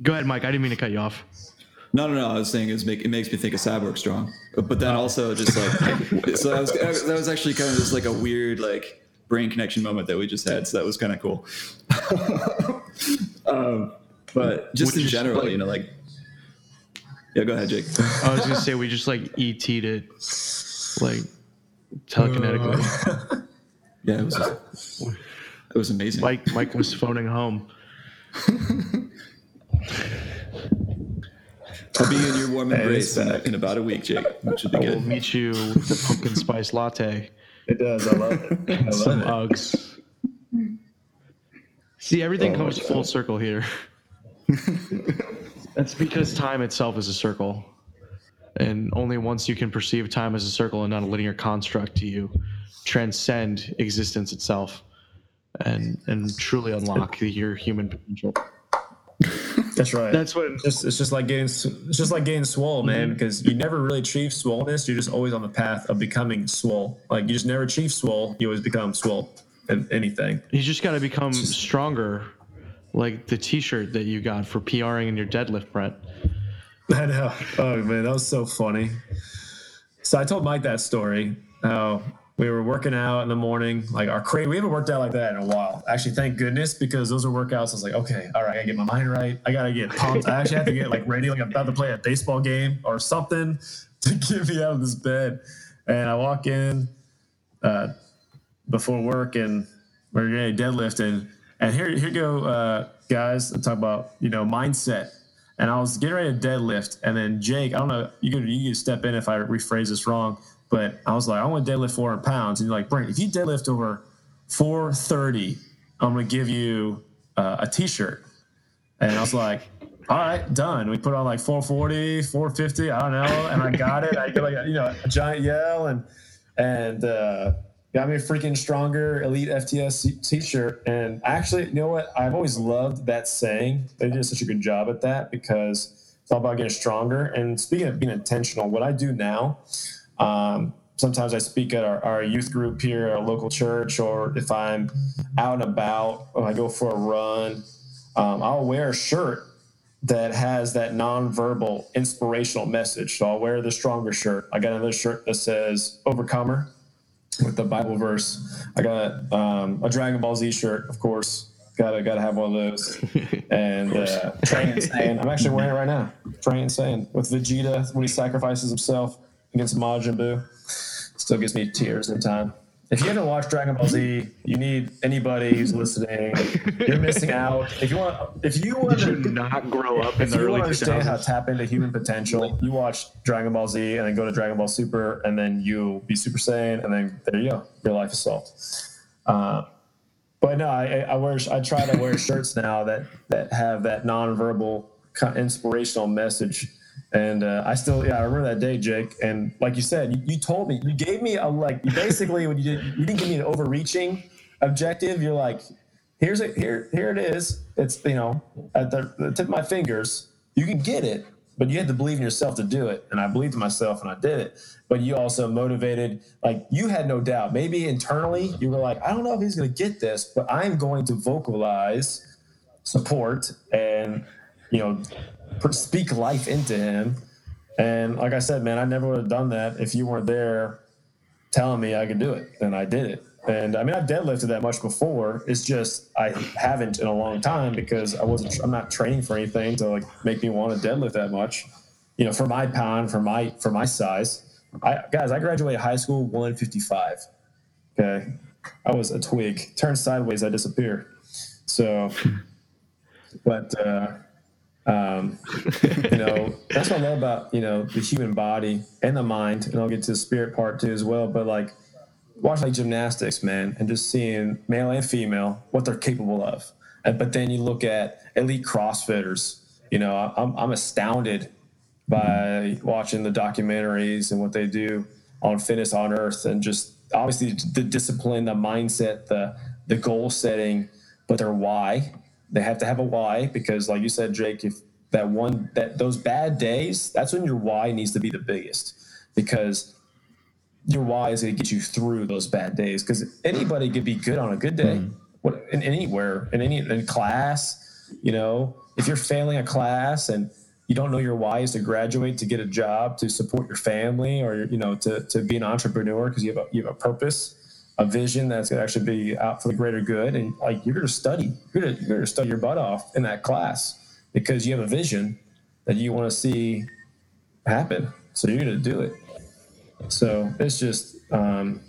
A: Go ahead, Mike. I didn't mean to cut you off.
D: No, no, no. I was saying it, was make, it makes me think of Cyborg Strong, but then also just like so that was that was actually kind of just like a weird like brain connection moment that we just had. So that was kind of cool. um, but just
A: Which
D: in general,
A: like-
D: you know, like yeah. Go ahead, Jake.
A: I was gonna say we just like ET'd it, like telekinetically.
D: Yeah, it was it was amazing.
A: Mike Mike was phoning home.
D: I'll be in your warm embrace
C: it's
D: in, in about a week, Jake, which should be
A: I will meet you with the pumpkin spice latte,
C: It does. I love it. I
A: some
C: love it.
A: Uggs. See, everything
C: Oh
A: comes
C: God.
A: full circle here. That's because time itself is a circle. And only once you can perceive time as a circle and not a linear construct do you transcend existence itself and and truly unlock your human potential.
C: That's right.
A: That's what
C: It's just, it's just like getting it's just like getting swole, man. Mm-hmm. Because you never really achieve swollenness. You're just always on the path of becoming swole. Like you just never achieve swole. You always become swole in anything.
A: you just got to become stronger like the t-shirt that you got for PRing in your deadlift, Brent.
C: I know. Oh man, that was so funny. So I told Mike that story. How we were working out in the morning, like our crate. We haven't worked out like that in a while. Actually, thank goodness because those are workouts. I was like, okay, all right, I gotta get my mind right. I gotta get pumped. I actually have to get like ready, like I'm about to play a baseball game or something to get me out of this bed. And I walk in uh, before work and we're getting a deadlift and here here go uh, guys. Talk about you know mindset and I was getting ready to deadlift, and then Jake, I don't know, you could you could step in if I rephrase this wrong, but I was like, I want to deadlift 400 pounds, and you're like, Brent, if you deadlift over 430, I'm gonna give you uh, a T-shirt, and I was like. All right, done. We put on like 440, 450, I don't know, and I got it. I get like a, you know a giant yell and and uh, got me a freaking stronger elite FTS t-shirt. And actually, you know what? I've always loved that saying. They did such a good job at that because it's all about getting stronger. And speaking of being intentional, what I do now, um, sometimes I speak at our, our youth group here, at our local church, or if I'm out and about, or I go for a run, um, I'll wear a shirt that has that nonverbal inspirational message. So I'll wear the stronger shirt. I got another shirt that says overcomer with the Bible verse. I got um, a Dragon Ball Z shirt, of course. Gotta gotta have one of those. And uh, Train Saiyan. I'm actually wearing it right now. Train Saiyan with Vegeta when he sacrifices himself against Majin Buu. Still gives me tears in time. If you haven't watched Dragon Ball Z, you need anybody who's listening. You're missing out. If you want, if you want to
A: not grow up in
C: if
A: the
C: you
A: early
C: understand how to tap into human potential, you watch Dragon Ball Z and then go to Dragon Ball Super, and then you'll be Super Saiyan, and then there you go, your life is solved. Uh, but no, I, I wear I try to wear shirts now that that have that nonverbal kind of inspirational message. And uh, I still, yeah, I remember that day, Jake. And like you said, you, you told me, you gave me a like, basically, when you did, you didn't give me an overreaching objective. You're like, here's it, here, here it is. It's you know at the, the tip of my fingers. You can get it, but you had to believe in yourself to do it. And I believed in myself, and I did it. But you also motivated, like you had no doubt. Maybe internally, you were like, I don't know if he's going to get this, but I'm going to vocalize support and you know speak life into him. And like I said, man, I never would have done that if you weren't there telling me I could do it, and I did it. And I mean, I've deadlifted that much before. It's just I haven't in a long time because I wasn't. I'm not training for anything to like make me want to deadlift that much. You know, for my pound, for my for my size. I guys, I graduated high school 155. Okay, I was a twig. Turned sideways, I disappear. So, but uh, um, you know, that's what I love about you know the human body and the mind, and I'll get to the spirit part too as well. But like watch like gymnastics, man, and just seeing male and female what they're capable of. And, but then you look at elite CrossFitters. You know, I'm I'm astounded by watching the documentaries and what they do on Fittest on Earth, and just obviously the discipline, the mindset, the the goal setting, but their why. They have to have a why because, like you said, Jake, if that one that those bad days, that's when your why needs to be the biggest because your why is going to get you through those bad days because anybody could be good on a good day. Mm-hmm. What in anywhere in any in class you know if you're failing a class and you don't know your why is to graduate to get a job to support your family or you know to, to be an entrepreneur because you have a you have a purpose a vision that's going to actually be out for the greater good. And like you're going to study you're going to, you're going to study your butt off in that class because you have a vision that you want to see happen. So you're going to do it. So it's just um,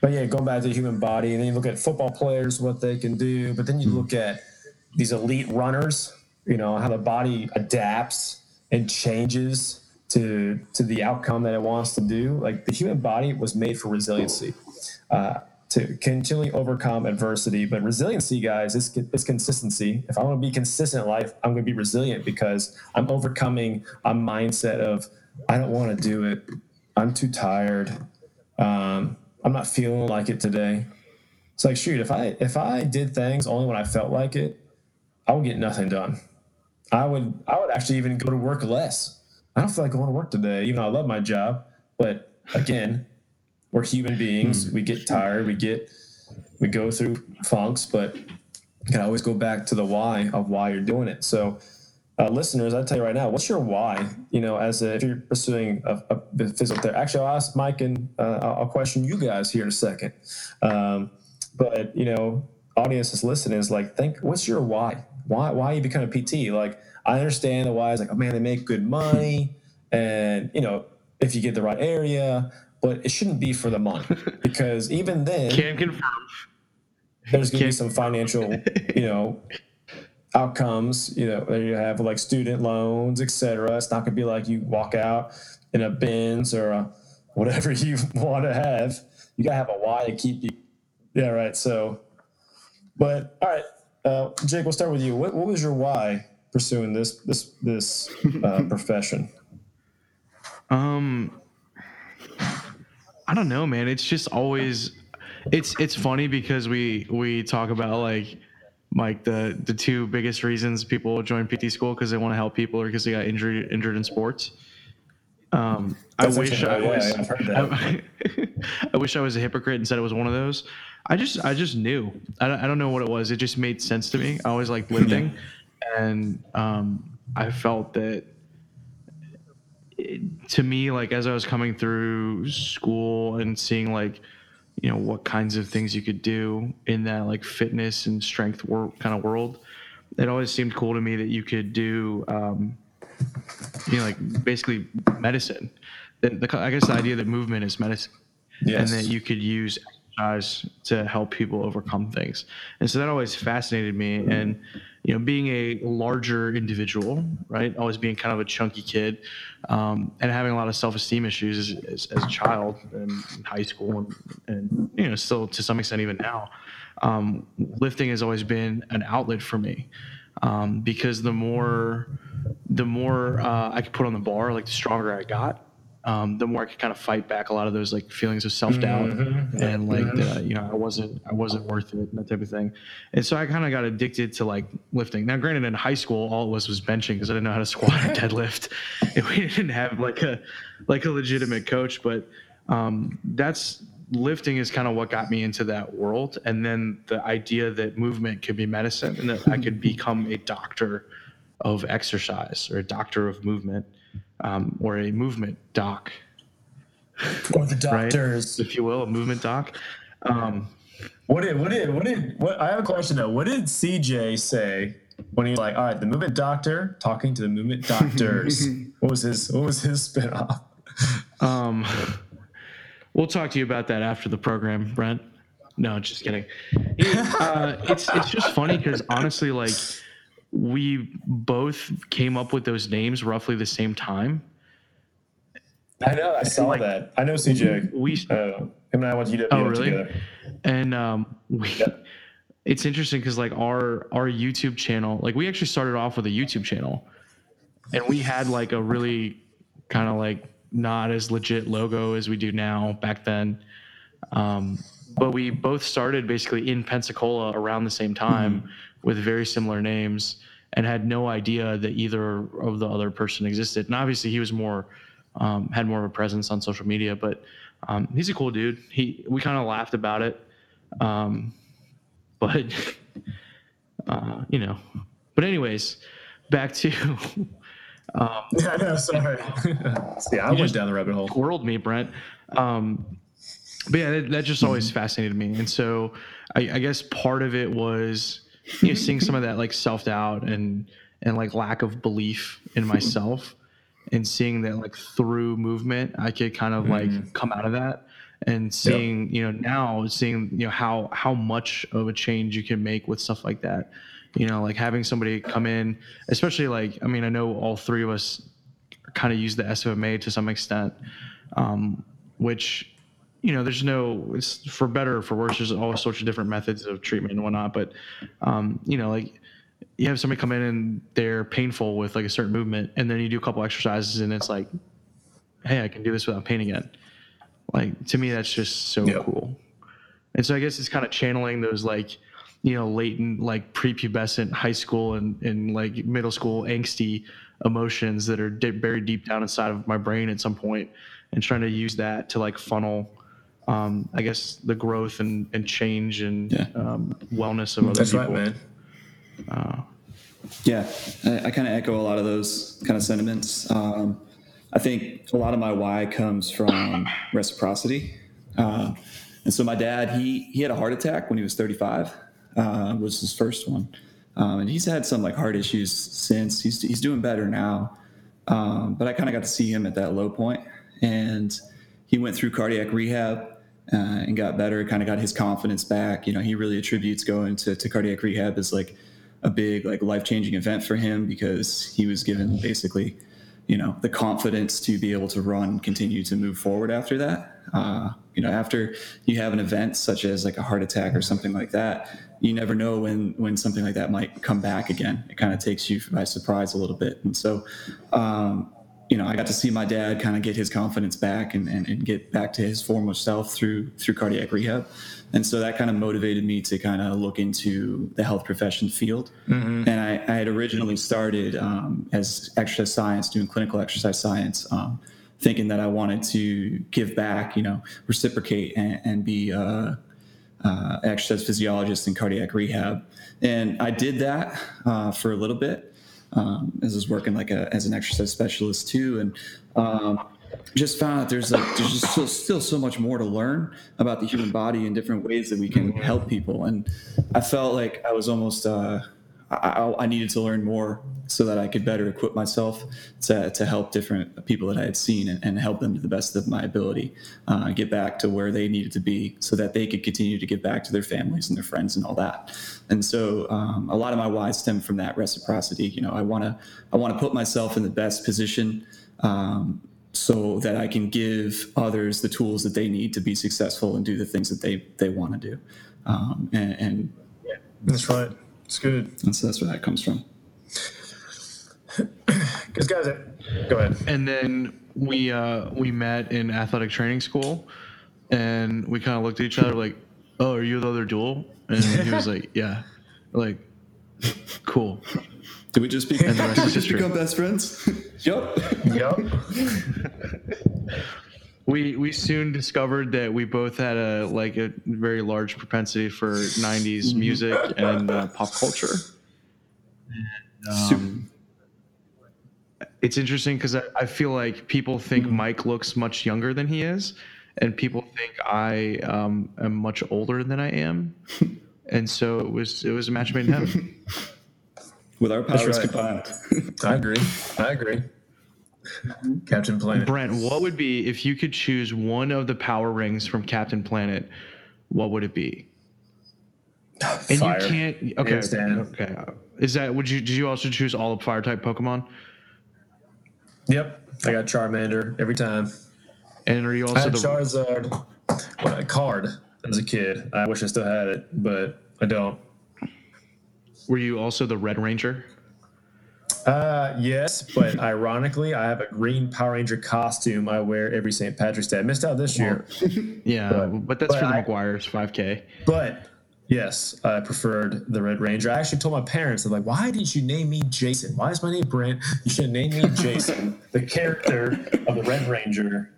C: but yeah going back to the human body and then you look at football players what they can do but then you look at these elite runners you know how the body adapts and changes to to the outcome that it wants to do. Like the human body was made for resiliency uh, to continually overcome adversity. But resiliency guys is, is consistency. If i want to be consistent in life i'm going to be resilient because i'm overcoming a mindset of i don't want to do it. I'm too tired. Um, i'm not feeling like it today. It's like shoot if i if i did things only when i felt like it i would get nothing done. I would I would actually even go to work less. I don't feel like going to work today, even though I love my job. But again, we're human beings. We get tired. We get we go through funks, but you can always go back to the why of why you're doing it. So, uh, listeners, I tell you right now, what's your why? You know, as a, if you're pursuing a, a physical therapy. Actually, I'll ask Mike and uh, I'll question you guys here in a second. Um, but you know, audience is listening is like, think, what's your why? Why why you become a PT? Like I understand the why is like, oh man, they make good money, and you know if you get the right area, but it shouldn't be for the month because even then,
A: Can confirm.
C: there's going to be some financial, you know, outcomes. You know, you have like student loans, etc. It's not going to be like you walk out in a Benz or a, whatever you want to have. You got to have a why to keep you. Yeah, right. So, but all right, uh, Jake, we'll start with you. What, what was your why pursuing this this this uh, profession?
A: Um, I don't know, man. It's just always, it's it's funny because we we talk about like like the the two biggest reasons people join PT school because they want to help people or because they got injured injured in sports. Um, I wish I was.
C: I've heard that.
A: I, I wish I was a hypocrite and said it was one of those. I just I just knew. I don't, I don't know what it was. It just made sense to me. I always liked lifting, and um, I felt that to me, like as I was coming through school and seeing like, you know, what kinds of things you could do in that like fitness and strength wor- kind of world, it always seemed cool to me that you could do, um, you know, like basically medicine. The, the, I guess the idea that movement is medicine
C: Yes.
A: and that you could use exercise to help people overcome things. And so that always fascinated me. And you know, being a larger individual, right, always being kind of a chunky kid, um, and having a lot of self-esteem issues as, as, as a child and in high school, and, and you know, still to some extent even now, um, lifting has always been an outlet for me. Um, because the more, the more uh, I could put on the bar, like the stronger I got, um, the more I could kind of fight back a lot of those like feelings of self doubt and like the, you know I wasn't I wasn't worth it and that type of thing. And so I kind of got addicted to like lifting. Now, granted, in high school, all it was was benching because I didn't know how to squat or deadlift, and we didn't have like a like a legitimate coach. But um, that's lifting is kind of what got me into that world. And then the idea that movement could be medicine and that I could become a doctor of exercise or a doctor of movement um, or a movement doc,
C: or the
A: right?
C: doctors.
A: if you will, a movement doc. Um,
C: What did what did what did what? I have a question though. What did CJ say when he was like, all right, the movement doctor talking to the movement doctors? what was his what was his spinoff?
A: Um, we'll talk to you about that after the program, Brent. No, just kidding. It, uh, it's it's just funny because honestly, like we both came up with those names roughly the same time.
C: I know, I saw
A: Like-
C: that. I know CJ.
A: We
C: Uh, him and I went to UW
A: Oh, really?
C: together.
A: and um, we. It's interesting because like our our YouTube channel, like we actually started off with a YouTube channel, and we had like a really kind of like not as legit logo as we do now back then. Um, but we both started basically in Pensacola around the same time with very similar names and had no idea that either of the other person existed. And obviously he was more, um, had more of a presence on social media, but um, he's a cool dude. He, we kind of laughed about it. Um, but, uh, you know, but anyways, back to,
C: Yeah, I know. Sorry. See, I went down the rabbit hole.
A: World me, Brent. Um, but yeah, that, that just always fascinated me, and so I, I guess part of it was you know seeing some of that like self doubt and and like lack of belief in myself, and seeing that like through movement I could kind of like come out of that, and seeing you know now seeing you know how how much of a change you can make with stuff like that, you know like having somebody come in, especially like I mean I know all three of us kind of use the SFMA to some extent, um, which you know there's no it's for better or for worse. There's all sorts of different methods of treatment and whatnot, but um, you know like you have somebody come in and they're painful with like a certain movement, and then you do a couple exercises and it's like, hey, I can do this without pain again. Like to me, that's just so cool. And so I guess it's kind of channeling those like, you know, latent like prepubescent high school and, and like middle school angsty emotions that are buried deep down inside of my brain at some point and trying to use that to like funnel, um, I guess the growth and, and change and
D: Yeah.
A: um, wellness of other
C: That's
A: people.
C: right, man.
D: Yeah, I, I kind of echo a lot of those kind of sentiments. Um, I think a lot of my why comes from reciprocity. Uh, and so my dad, he he had a heart attack when he was 35, uh, was his first one, um, and he's had some like heart issues since. He's he's doing better now, um, but I kind of got to see him at that low point, and he went through cardiac rehab uh, and got better. Kind of got his confidence back. You know, he really attributes going to, to cardiac rehab as like a big like life changing event for him because he was given basically, you know, the confidence to be able to run continue to move forward after that. Uh, you know, after you have an event such as like a heart attack or something like that, you never know when when something like that might come back again. It kind of takes you by surprise a little bit, and so. Um, you know, I got to see my dad kind of get his confidence back and, and, and get back to his former self through through cardiac rehab. And so that kind of motivated me to kind of look into the health profession field. And I, I had originally started um, as exercise science, doing clinical exercise science, um, thinking that I wanted to give back, you know, reciprocate and, and be uh, uh, exercise physiologist in cardiac rehab. And I did that uh, for a little bit um, as I was working like a, as an exercise specialist too. And um, just found out there's like there's just still, still so much more to learn about the human body and different ways that we can help people. And I felt like I was almost uh, I, I needed to learn more so that I could better equip myself to, to help different people that I had seen and, and help them to the best of my ability uh, get back to where they needed to be so that they could continue to give back to their families and their friends and all that. And so um, a lot of my whys stem from that reciprocity. You know, I want to I want to put myself in the best position um, so that I can give others the tools that they need to be successful and do the things that they they want to do. Um, and, and
C: That's right. It's good.
D: and so that's where that comes from.
C: Because guys, go ahead.
A: and then we uh we met in athletic training school and we kind of looked at each other like oh are you the other duel and he was like yeah like cool
D: Did we just, be,
A: And the rest
D: did we just become best friends? yup.
C: Yep.
A: we we soon discovered that we both had a like a very large propensity for 90s music and uh, pop culture um, it's interesting because I, I feel like people think Mike looks much younger than he is, and people think I um, am much older than I am, and so it was it was a match made in heaven.
D: With our powers
C: right.
D: combined.
C: I agree. I agree. Mm-hmm. Captain Planet.
A: Brent, what would be if you could choose one of the power rings from Captain Planet? What would it be? And
C: Fire.
A: you can't. Okay.
C: Hands.
A: Okay. Is that would you? Did you also choose all the fire type Pokemon?
C: Yep. I got Charmander every time.
A: And are you
C: I
A: also
C: had
A: the?
C: Charizard well, a card as a kid. I wish I still had it, but I don't.
A: Were you also the Red Ranger?
C: Uh, yes, but ironically, I have a green Power Ranger costume I wear every St. Patrick's Day. I missed out this year,
A: Yeah,
C: But-
A: but, that's
C: but
A: for the
C: I-
A: McGuire's 5K.
C: but yes, I preferred the Red Ranger. I actually told my parents, "I'm like, why didn't you name me Jason? Why is my name Brent? You should name me Jason, the character of the Red Ranger."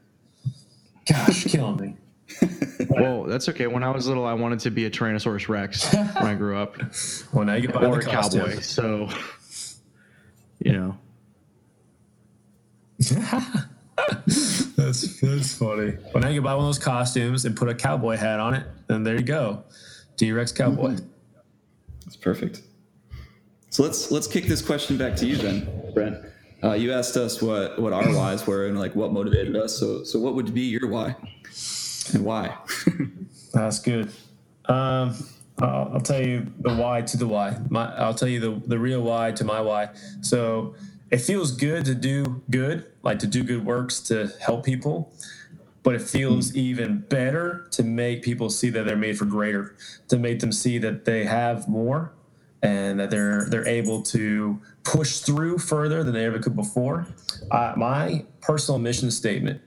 C: Gosh, killing me.
A: Well, that's okay. When I was little, I wanted to be a Tyrannosaurus Rex when I grew up,
C: Well, now you can buy
A: or a
C: costume.
A: cowboy. So, you know,
C: that's that's funny. Well, now you can buy one of those costumes and put a cowboy hat on it, and there you go, T Rex cowboy.
D: That's perfect. So let's let's kick this question back to you then, Brent. Uh, you asked us what what our whys were and like what motivated us. So so what would be your why and why?
C: That's good. Um, I'll, I'll tell you the why to the why. My, I'll tell you the the real why to my why. So it feels good to do good, like to do good works to help people, but it feels even better to make people see that they're made for greater, to make them see that they have more and that they're they're able to push through further than they ever could before. Uh, my personal mission statement.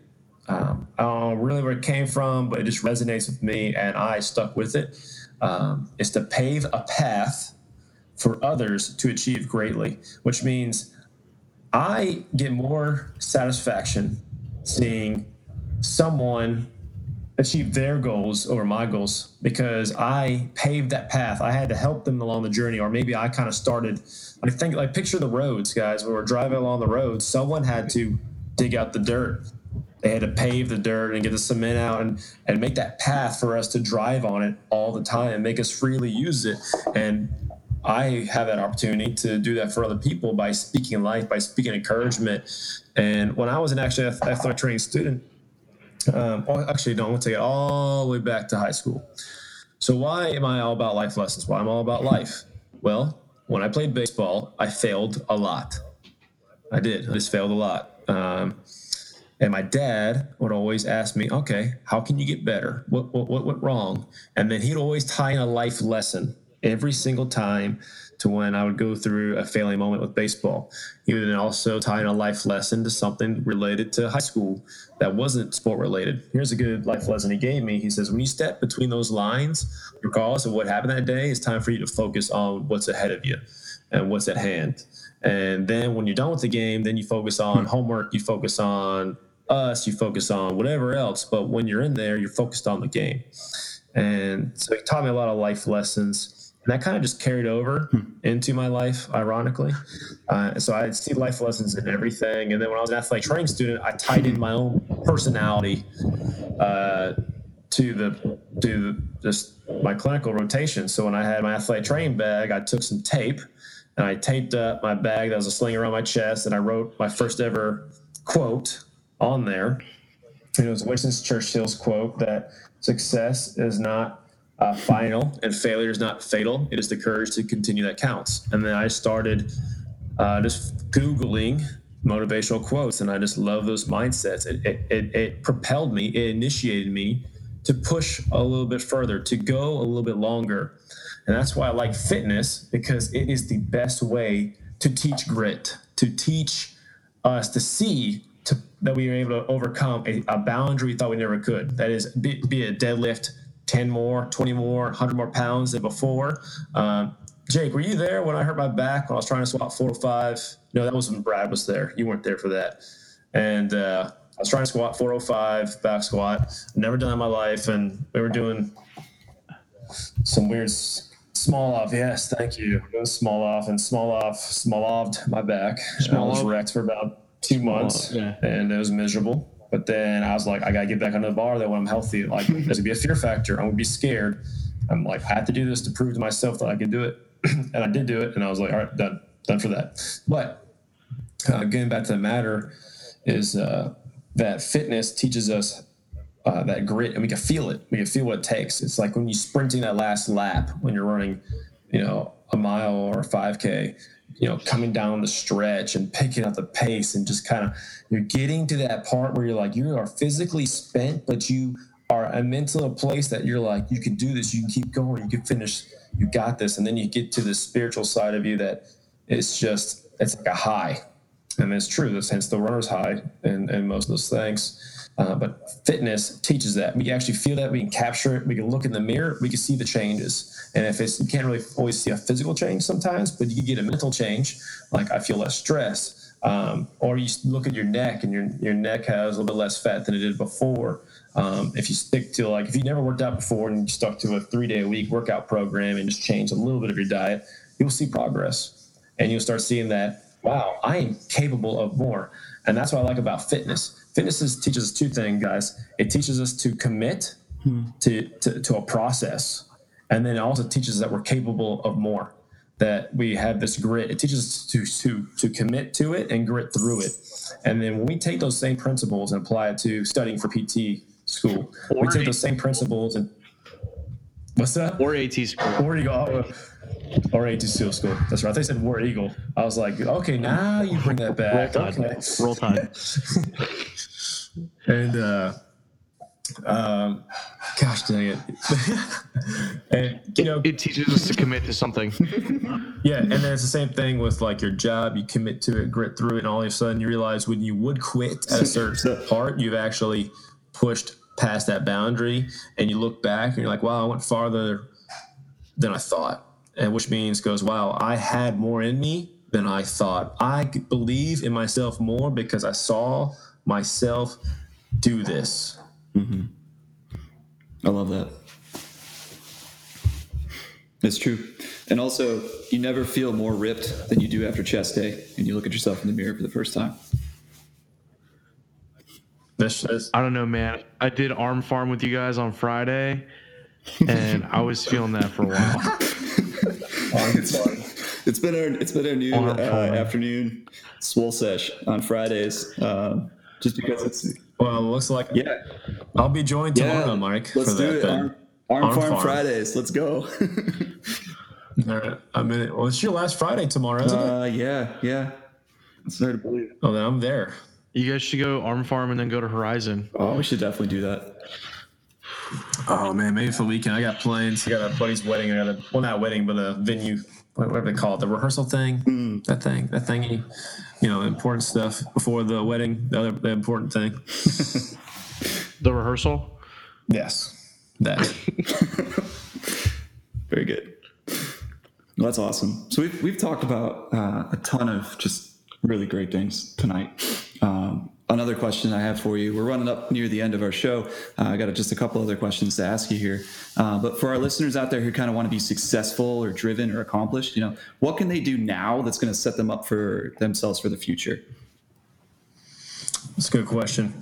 C: Um, I don't know really where it came from, but it just resonates with me, and I stuck with it. Um, is to pave a path for others to achieve greatly, which means I get more satisfaction seeing someone achieve their goals over my goals because I paved that path. I had to help them along the journey, or maybe I kind of started. I think, like, picture the roads, guys. When we're driving along the road, someone had to dig out the dirt. They had to pave the dirt and get the cement out and, and make that path for us to drive on it all the time and make us freely use it. And I have that opportunity to do that for other people by speaking life, by speaking encouragement. And when I was an actually athletic training student, um, actually, no, I'm going to take it all the way back to high school. So, why am I all about life lessons? Why am I all about life? Well, when I played baseball, I failed a lot. I did. I just failed a lot. Um, and my dad would always ask me, okay, how can you get better? What, what, what went wrong? And then he'd always tie in a life lesson every single time to when I would go through a failing moment with baseball. He would then also tie in a life lesson to something related to high school that wasn't sport related. Here's a good life lesson he gave me. He says, when you step between those lines, regardless of what happened that day, it's time for you to focus on what's ahead of you and what's at hand. And then when you're done with the game, then you focus on hmm. homework, you focus on us, you focus on whatever else. But when you're in there, you're focused on the game. And so he taught me a lot of life lessons and that kind of just carried over hmm. into my life, ironically. Uh, so I see life lessons in everything. And then when I was an athletic training student, I tied in my own personality uh, to the to just my clinical rotation. So when I had my athletic training bag, I took some tape and I taped up my bag that was a sling around my chest, and I wrote my first ever quote on there. And it was Winston Churchill's quote that success is not uh, final and failure is not fatal. It is the courage to continue that counts. And then I started uh, just Googling motivational quotes and I just love those mindsets. It, it, it, it propelled me, it initiated me to push a little bit further, to go a little bit longer. And that's why I like fitness because it is the best way to teach grit, to teach us to see that we were able to overcome a, a boundary we thought we never could. That is, be, be a deadlift, 10 more, 20 more, 100 more pounds than before. Um, Jake, were you there when I hurt my back when I was trying to squat four or five? No, that was when Brad was there. You weren't there for that. And uh, I was trying to squat 405 back squat. Never done in my life. And we were doing some weird Smolov. Yes, thank you. It was Smolov and Smolov, small offed my back. Small I was wrecked for about two months off, yeah. and it was miserable. But then I was like, I gotta get back on the bar though when I'm healthy. Like there's gonna be a fear factor. I'm gonna be scared. I'm like, I have to do this to prove to myself that I can do it. and I did do it. And I was like, all right, done, done for that. But uh, getting back to the matter is uh, that fitness teaches us uh, that grit and we can feel it. We can feel what it takes. It's like when you're sprinting that last lap when you're running, you know, a mile or 5K you know, coming down the stretch and picking up the pace and just kind of you're getting to that part where you're like you are physically spent, but you are a mental place that you're like you can do this, you can keep going, you can finish, you got this, and then you get to the spiritual side of you that it's just it's like a high, and it's true. That's hence the runner's high and and most of those things. Uh, but fitness teaches that. We actually feel that. We can capture it. We can look in the mirror. We can see the changes. And if it's, you can't really always see a physical change sometimes, but you get a mental change. Like I feel less stress. Um, or you look at your neck and your, your neck has a little bit less fat than it did before. Um, if you stick to like, if you never worked out before and you stuck to a three day a week workout program and just change a little bit of your diet, you'll see progress. And you'll start seeing that, wow, I am capable of more. And that's what I like about fitness. Fitness is, teaches us two things, guys. It teaches us to commit hmm. to, to, to a process. And then it also teaches us that we're capable of more, that we have this grit. It teaches us to, to, to commit to it and grit through it. And then when we take those same principles and apply it to studying for PT school, we take those same principles and what's that?
A: Or AT school.
C: War Eagle. Oh, or AT SEAL school. That's right. They said War Eagle. I was like, okay, now you bring that
A: Roll
C: back.
A: Tide.
C: Okay.
A: Roll Tide.
C: And uh, um, gosh dang it. and you know,
A: It teaches us to commit to something.
C: yeah, and then it's the same thing with like your job. You commit to it, grit through it, and all of a sudden you realize when you would quit at a certain part, you've actually pushed past that boundary, and you look back and you're like, wow, I went farther than I thought. And which means goes, wow, I had more in me than I thought. I believe in myself more because I saw myself do this.
D: I love that. It's true. And also, you never feel more ripped than you do after chest day and you look at yourself in the mirror for the first time.
A: I don't know, man. I did arm farm with you guys on Friday, and I was feeling that for a while.
D: It's been our it's been our new uh, afternoon swole sesh on Fridays, um, just because it's
C: well, it looks like
D: yeah
C: I'll be joined
D: yeah.
C: tomorrow, Mike.
D: Let's
C: for
D: do
C: that
D: it.
C: then.
D: Arm, arm,
C: Arm
D: farm,
C: farm.
D: Fridays. Let's go.
C: All right. I mean, well, it's your last Friday tomorrow, isn't it?
D: uh, yeah, yeah. It's hard to believe.
C: Oh, then I'm there.
A: You guys should go arm farm and then go to Horizon.
D: Oh, we should definitely do that.
C: Oh man, maybe for the weekend. I got plans. I got a buddy's wedding. I got a well, not wedding, but a venue. What- Whatever they call it, the rehearsal thing. That thing, that thingy. You know, important stuff before the wedding. The other, the important thing.
A: The rehearsal.
C: Yes, that.
D: Very good. Well, that's awesome. So we've we've talked about uh, a ton of just really great things tonight. Um, another question I have for you. We're running up near the end of our show. Uh, I got just a couple other questions to ask you here. Uh, but for our listeners out there who kind of want to be successful or driven or accomplished, you know, what can they do now that's going to set them up for themselves for the future?
C: That's a good question.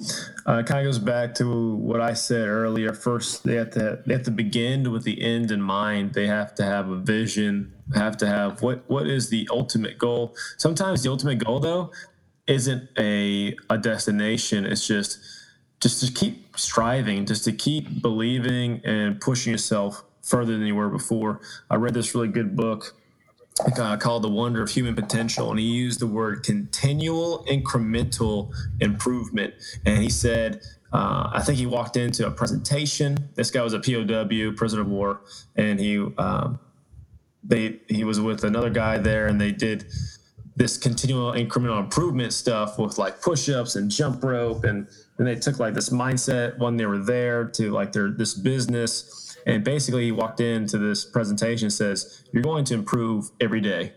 C: Uh, it kind of goes back to what I said earlier. First, they have to they have to begin with the end in mind. They have to have a vision. Have to have what what is the ultimate goal. Sometimes the ultimate goal though isn't a a destination. It's just just to keep striving, just to keep believing and pushing yourself further than you were before. I read this really good book uh, called The Wonder of Human Potential, and he used the word continual incremental improvement. And he said, uh, I think he walked into a presentation. This guy was a POW, prisoner of war, and he um, they he was with another guy there, and they did this continual incremental improvement stuff with like push-ups and jump rope and then they took like this mindset when they were there to like their this business and basically he walked into this presentation and says you're going to improve every day.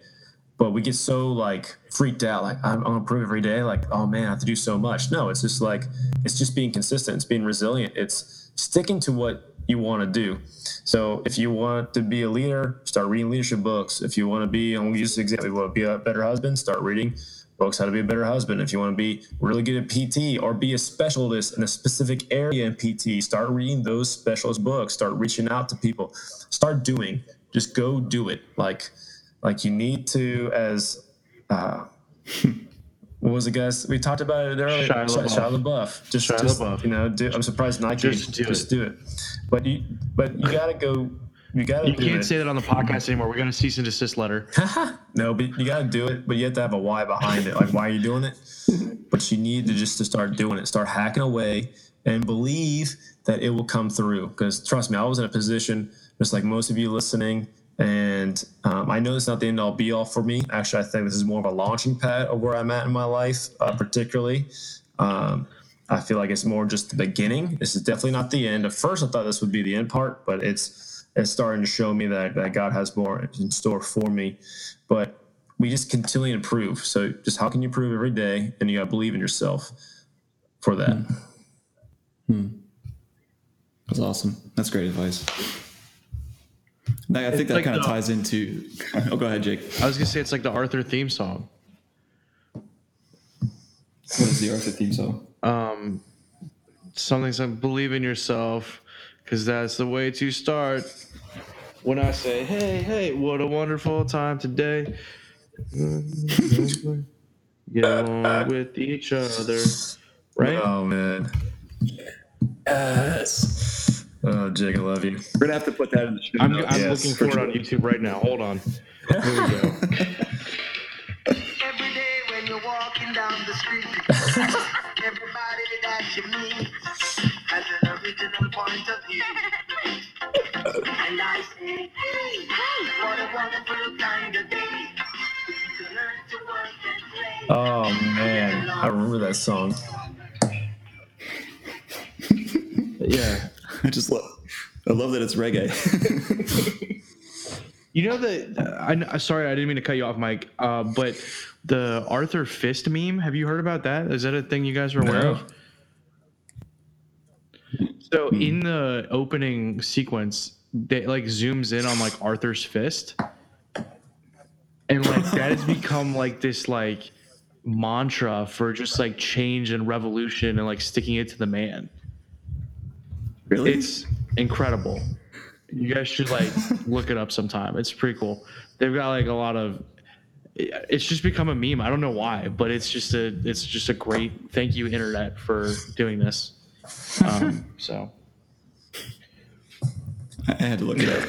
C: But we get so like freaked out like i'm, I'm gonna improve every day like oh man i have to do so much. No it's just like it's just being consistent. It's being resilient. It's sticking to what you want to do. So if you want to be a leader start reading leadership books. If you want to be going to use this example you want to be a better husband start reading books how to be a better husband. If you want to be really good at pt or be a specialist in a specific area in pt start reading those specialist books. Start reaching out to people. Start doing. Just go do it. Like like you need to as uh what was it guys we talked about it earlier
A: Shia LaBeouf.
C: Shia LaBeouf. just,
A: Shia
C: just
A: LaBeouf.
C: you know do, i'm surprised nike
A: Just do
C: just
A: it.
C: do it but you but you gotta go you gotta
A: You
C: do
A: can't
C: it
A: say that on the podcast anymore. We're gonna cease and desist letter.
C: no, but you got to do it. But you have to have a why behind it. Like, why are you doing it? But you need to just to start doing it. Start hacking away and believe that it will come through. Because trust me, I was in a position just like most of you listening, and um, I know it's not the end all be all for me. Actually, I think this is more of a launching pad of where I'm at in my life, uh, particularly. Um, I feel like it's more just the beginning. This is definitely not the end. At first, I thought this would be the end part, but it's it's starting to show me that, that God has more in store for me. But we just continually improve. So just how can you improve every day? And you got to believe in yourself for that. Hmm.
D: That's awesome. That's great advice. And I I think that
A: like
D: kind of ties into. Oh, go ahead, Jake.
A: I was gonna say it's like the Arthur theme song.
D: What is the Arthur theme song?
A: Um, something some believe in yourself, because that's the way to start. When I say, "Hey, hey, what a wonderful time today," get along with each other, right?
C: Oh man.
D: Yes.
C: Oh, Jake, I love you.
D: We're gonna have to put that in the show.
A: I'm,
D: notes.
A: I'm
C: Yes,
A: looking
C: for
A: for it on YouTube right now. Hold on. Here we go.
E: Every day when you're walking down the street, everybody that you meet has an original point of view. And I say, hey, what a wonderful kind of day to learn to work and play.
C: Oh man, I remember that song.
A: Yeah.
D: I just love. I love that it's reggae.
A: You know that uh, I, I uh, sorry I didn't mean to cut you off, Mike. Uh, but the Arthur Fist meme. Have you heard about that? Is that a thing you guys are aware
C: No.
A: of? So hmm. in the opening sequence, they like zooms in on like Arthur's fist, and like that has become like this like mantra for just like change and revolution and like sticking it to the man.
D: Really?
A: It's incredible. You guys should like look it up sometime. It's pretty cool. They've got like a lot of. It's just become a meme. I don't know why, but it's just a it's just a great thank you internet for doing this. Um, so
D: I I had to look it up.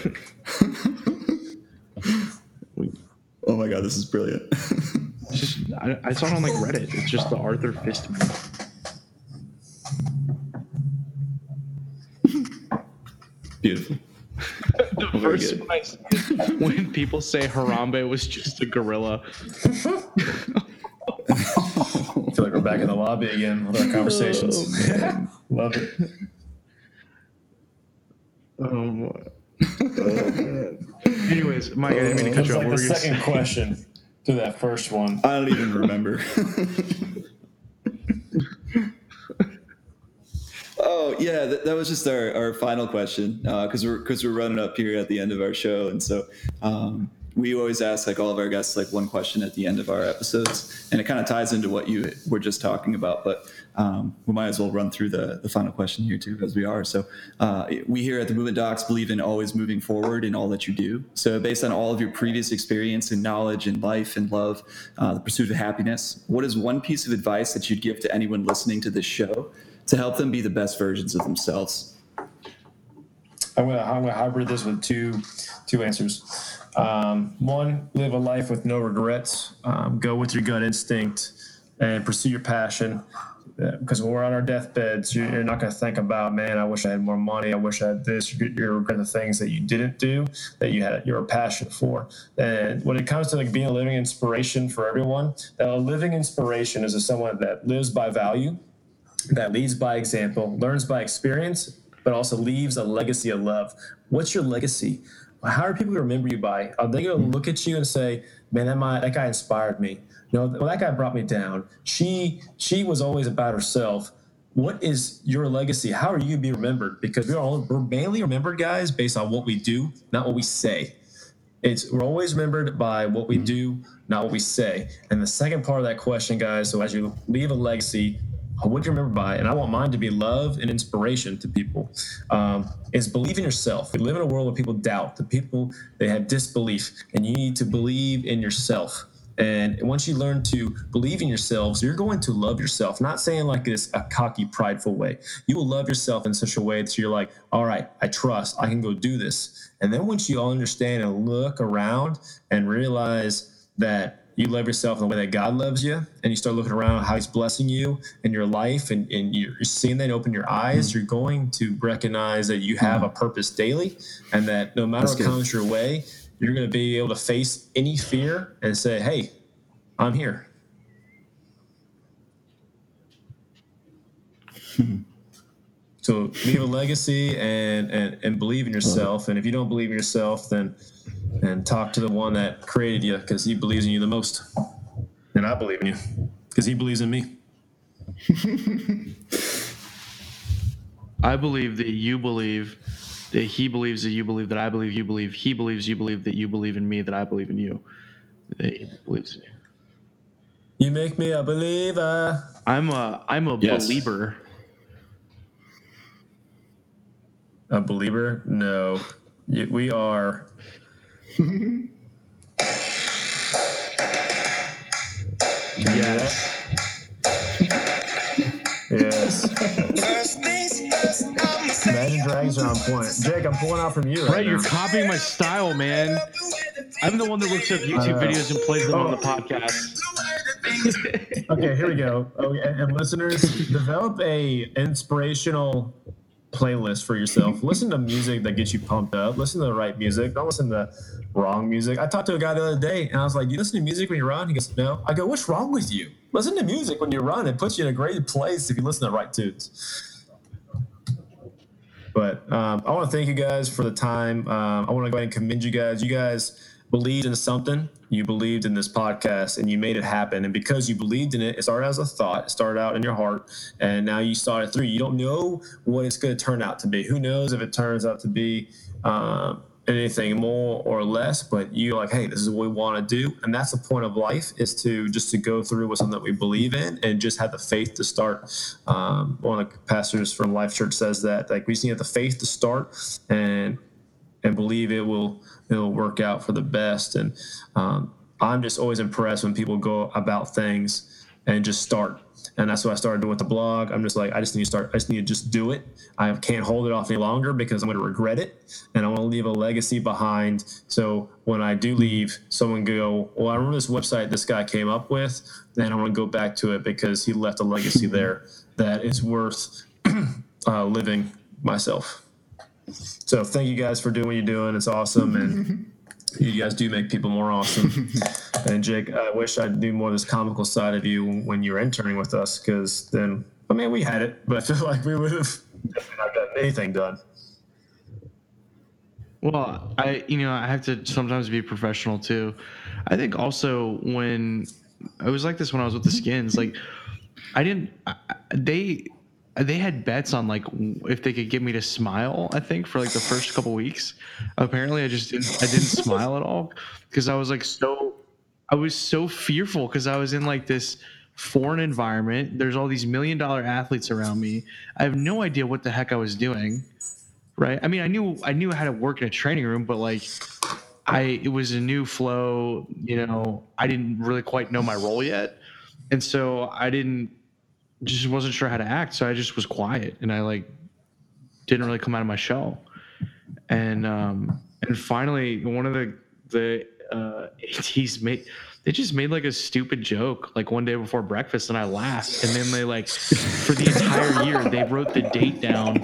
D: oh my god, this is brilliant.
A: just I, I saw it on like Reddit. It's just the Arthur Fist meme.
D: Beautiful.
A: The
D: Very
A: first
D: good.
A: one I see when people say Harambe was just a gorilla.
C: I feel like we're back in the lobby again with our conversations. Oh, Love it.
A: Oh boy. Oh, Anyways, Mike, I didn't mean to cut you off.
C: like
A: What
C: the
A: were you gonna
C: second
A: say?
C: question to that first one.
D: I don't even remember. oh yeah, that, that was just our, our final question because we're because we're running up here at the end of our show, and so um, we always ask like all of our guests like one question at the end of our episodes, and it kind of ties into what you were just talking about. But um, we might as well run through the the final question here too, because we are. So uh, we here at the Movement Docs believe in always moving forward in all that you do. So based on all of your previous experience and knowledge in life and love, uh, the pursuit of happiness, what is one piece of advice that you'd give to anyone listening to this show to help them be the best versions of themselves?
C: I'm gonna I'm gonna hybrid this with two two answers. Um, one, live a life with no regrets. Um, go with your gut instinct and pursue your passion. Because when we're on our deathbeds, you're, not going to think about, man, I wish I had more money. I wish I had this. You're, you're regret the things that you didn't do that you had you're passion for. And when it comes to like being a living inspiration for everyone, that a living inspiration is a someone that lives by value, that leads by example, learns by experience, but also leaves a legacy of love. What's your legacy? How are people going to remember you by? Are they going to look at you and say, "Man, that my, that guy inspired me"? No, well, that guy brought me down. She she was always about herself. What is your legacy? How are you going to be remembered? Because we're all we're mainly remembered, guys, based on what we do, not what we say. It's we're always remembered by what we mm-hmm. do, not what we say. And the second part of that question, guys, so as you leave a legacy, what you remember by? And I want mine to be love and inspiration to people. Um, is believe in yourself. We live in a world where people doubt. The people they have disbelief, and you need to believe in yourself. And once you learn to believe in yourselves, you're going to love yourself. Not saying like this a cocky, prideful way. You will love yourself in such a way that you're like, all right, I trust, I can go do this. And then once you all understand and look around and realize that you love yourself in the way that God loves you, and you start looking around how He's blessing you in your life, and, and you're seeing that open your eyes, mm-hmm. you're going to recognize that you have a mm-hmm. purpose daily, and that no matter
D: That's
C: what
D: good.
C: comes your way, you're going to be able to face any fear and say, "Hey, I'm here." so leave a legacy and, and and believe in yourself. And if you don't believe in yourself, then and talk to the one that created you because he believes in you the most. And I believe in you because he believes in me.
A: I believe that you believe that he believes that you believe that I believe you believe he believes you believe that you believe in me that I believe in you that he believes in you.
C: You make me a believer.
A: I'm a I'm a
B: Yes.
A: believer.
C: A believer? No. Y- We are.
A: Yes.
C: Yes. Imagine Dragons are on point. Jake, I'm pulling out from you. Right,
A: Right, you're
C: now.
A: copying my style, man. I'm the one that looks up YouTube
C: Uh,
A: videos and plays them on the
C: oh.
A: podcast.
C: Okay, here we go. Okay, and listeners, develop a inspirational playlist for yourself. Listen to music that gets you pumped up. Listen to the right music. Don't listen to wrong music. I talked to a guy the other day, and I was like, "You listen to music when you run?" He goes, "No." I go, "What's wrong with you? Listen to music when you run. It puts you in a great place if you listen to the right tunes." But um, I want to thank you guys for the time. Um, I want to go ahead and commend you guys. You guys believed in something. You believed in this podcast, and you made it happen. And because you believed in it, it started as a thought. It started out in your heart, and now you saw it through. You don't know what it's going to turn out to be. Who knows if it turns out to be um, anything more or less? But you're like, hey, this is what we want to do, and that's the point of life: is to just to go through with something that we believe in, and just have the faith to start. Um, one of the pastors from Life Church says that like we just need the faith to start, and and believe it will it'll work out for the best. And um, I'm just always impressed when people go about things and just start. And that's what I started doing with the blog. I'm just like, I just need to start. I just need to just do it. I can't hold it off any longer because I'm going to regret it, and I want to leave a legacy behind. So when I do leave, someone go, well, I remember this website this guy came up with, and I want to go back to it because he left a legacy there that is worth uh, living myself. So thank you guys for doing what you're doing. It's awesome, and you guys do make people more awesome. and Jake, I wish I knew more of this comical side of you when you were interning with us, because then I mean we had it, but I feel like we would have definitely not gotten anything done.
A: Well, I you know I have to sometimes be professional too. I think also when I was like this when I was with the skins, like I didn't I, I- they they had bets on like if they could get me to smile. I think for like the first couple weeks. Apparently, I just didn't I didn't smile at all because I was like so I was so fearful because I was in like this foreign environment. There's all these million dollar athletes around me. I have no idea what the heck I was doing right i mean i knew i knew how to work in a training room but like i it was a new flow you know i didn't really quite know my role yet and so i didn't just wasn't sure how to act so i just was quiet and i like didn't really come out of my shell and um and finally one of the the uh ATs made they just made like a stupid joke like one day before breakfast and I laughed and then they like for the entire year they wrote the date down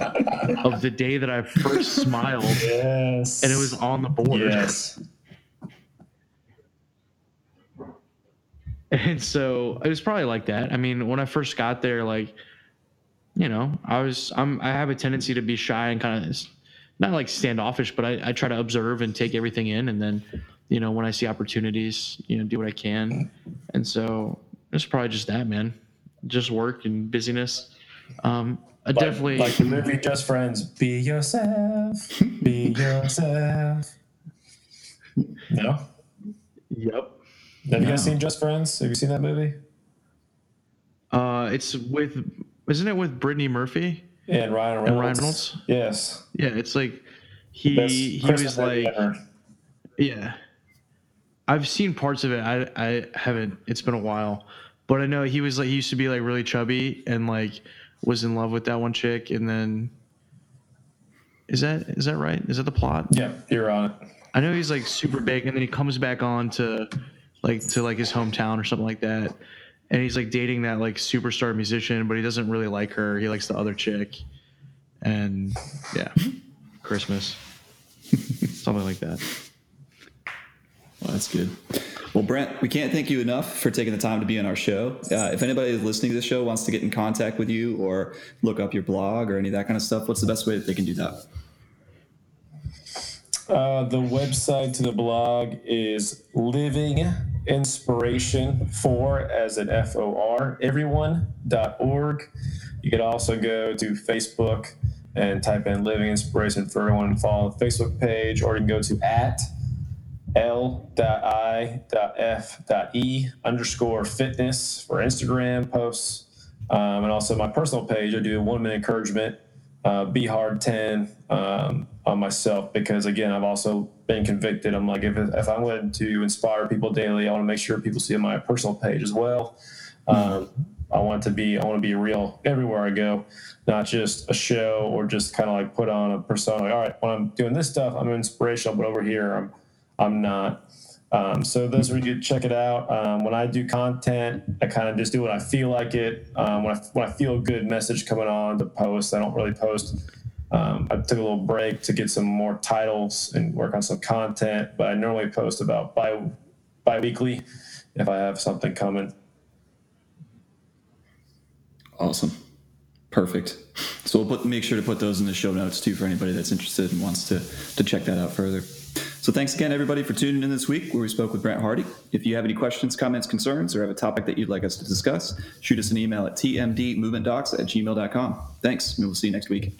A: of the day that I first smiled
C: Yes,
A: and it was on the board.
C: yes.
A: And so it was probably like that. I mean, when I first got there, like, you know, I was, I'm, I have a tendency to be shy and kind of not like standoffish, but I, I try to observe and take everything in. And then, you know, when I see opportunities, you know, do what I can. And so it's probably just that, man, just work and busyness. Um, I definitely,
C: like the movie Just Friends. Be yourself. Be yourself. No.
A: yep.
C: Have you guys seen Just Friends? Have you seen that movie?
A: Uh, it's with, isn't it with Brittany Murphy?
C: Yeah, and Ryan Reynolds.
A: And Ryan Reynolds?
C: Yes.
A: Yeah. It's like, he, he was like,
C: ever.
A: Yeah. I've seen parts of it. I I haven't it's been a while. But I know he was like he used to be like really chubby and like was in love with that one chick and then Is that is that right? Is that the plot?
C: Yeah, you're on it.
A: I know he's like super big and then he comes back on to like to like his hometown or something like that. And he's like dating that like superstar musician, but he doesn't really like her. He likes the other chick. And yeah. Christmas. something like that.
B: Well, that's good.
D: Well, Brent, we can't thank you enough for taking the time to be on our show. Uh, if anybody is listening to the show wants to get in contact with you or look up your blog or any of that kind of stuff, what's the best way that they can do that?
C: Uh, the website to the blog is Living Inspiration for as an F O R everyone.org. You could also go to Facebook and type in Living Inspiration for everyone and follow the Facebook page, or you can go to at l.i.f.e underscore fitness for Instagram posts. Um, and also my personal page, I do a one minute encouragement, uh, be hard 10 um, on myself because again, I've also been convicted. I'm like, if, if I'm going to inspire people daily, I want to make sure people see my personal page as well. Um, I want to be, I want to be real everywhere I go, not just a show or just kind of like put on a persona. Like, all right, when I'm doing this stuff, I'm inspirational, but over here, I'm, I'm not. Um, so those are you check it out. Um, when I do content, I kind of just do what I feel like it. Um, when I when I feel a good message coming on to post, I don't really post. Um, I took a little break to get some more titles and work on some content, but I normally post about bi bi-weekly if I have something coming.
D: Awesome. Perfect. So we'll put, make sure to put those in the show notes too for anybody that's interested and wants to, to check that out further. So thanks again, everybody, for tuning in this week where we spoke with Brent Hardy. If you have any questions, comments, concerns, or have a topic that you'd like us to discuss, shoot us an email at tmdmovementdocs at gmail.com. Thanks, and we'll see you next week.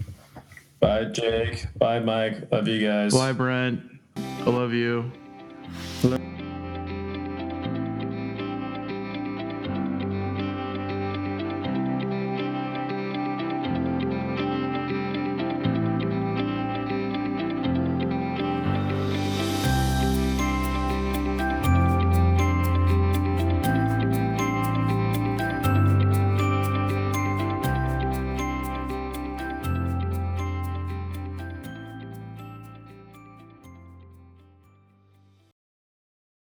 C: Bye, Jake. Bye, Mike. Love you guys.
A: Bye, Brent. I love you.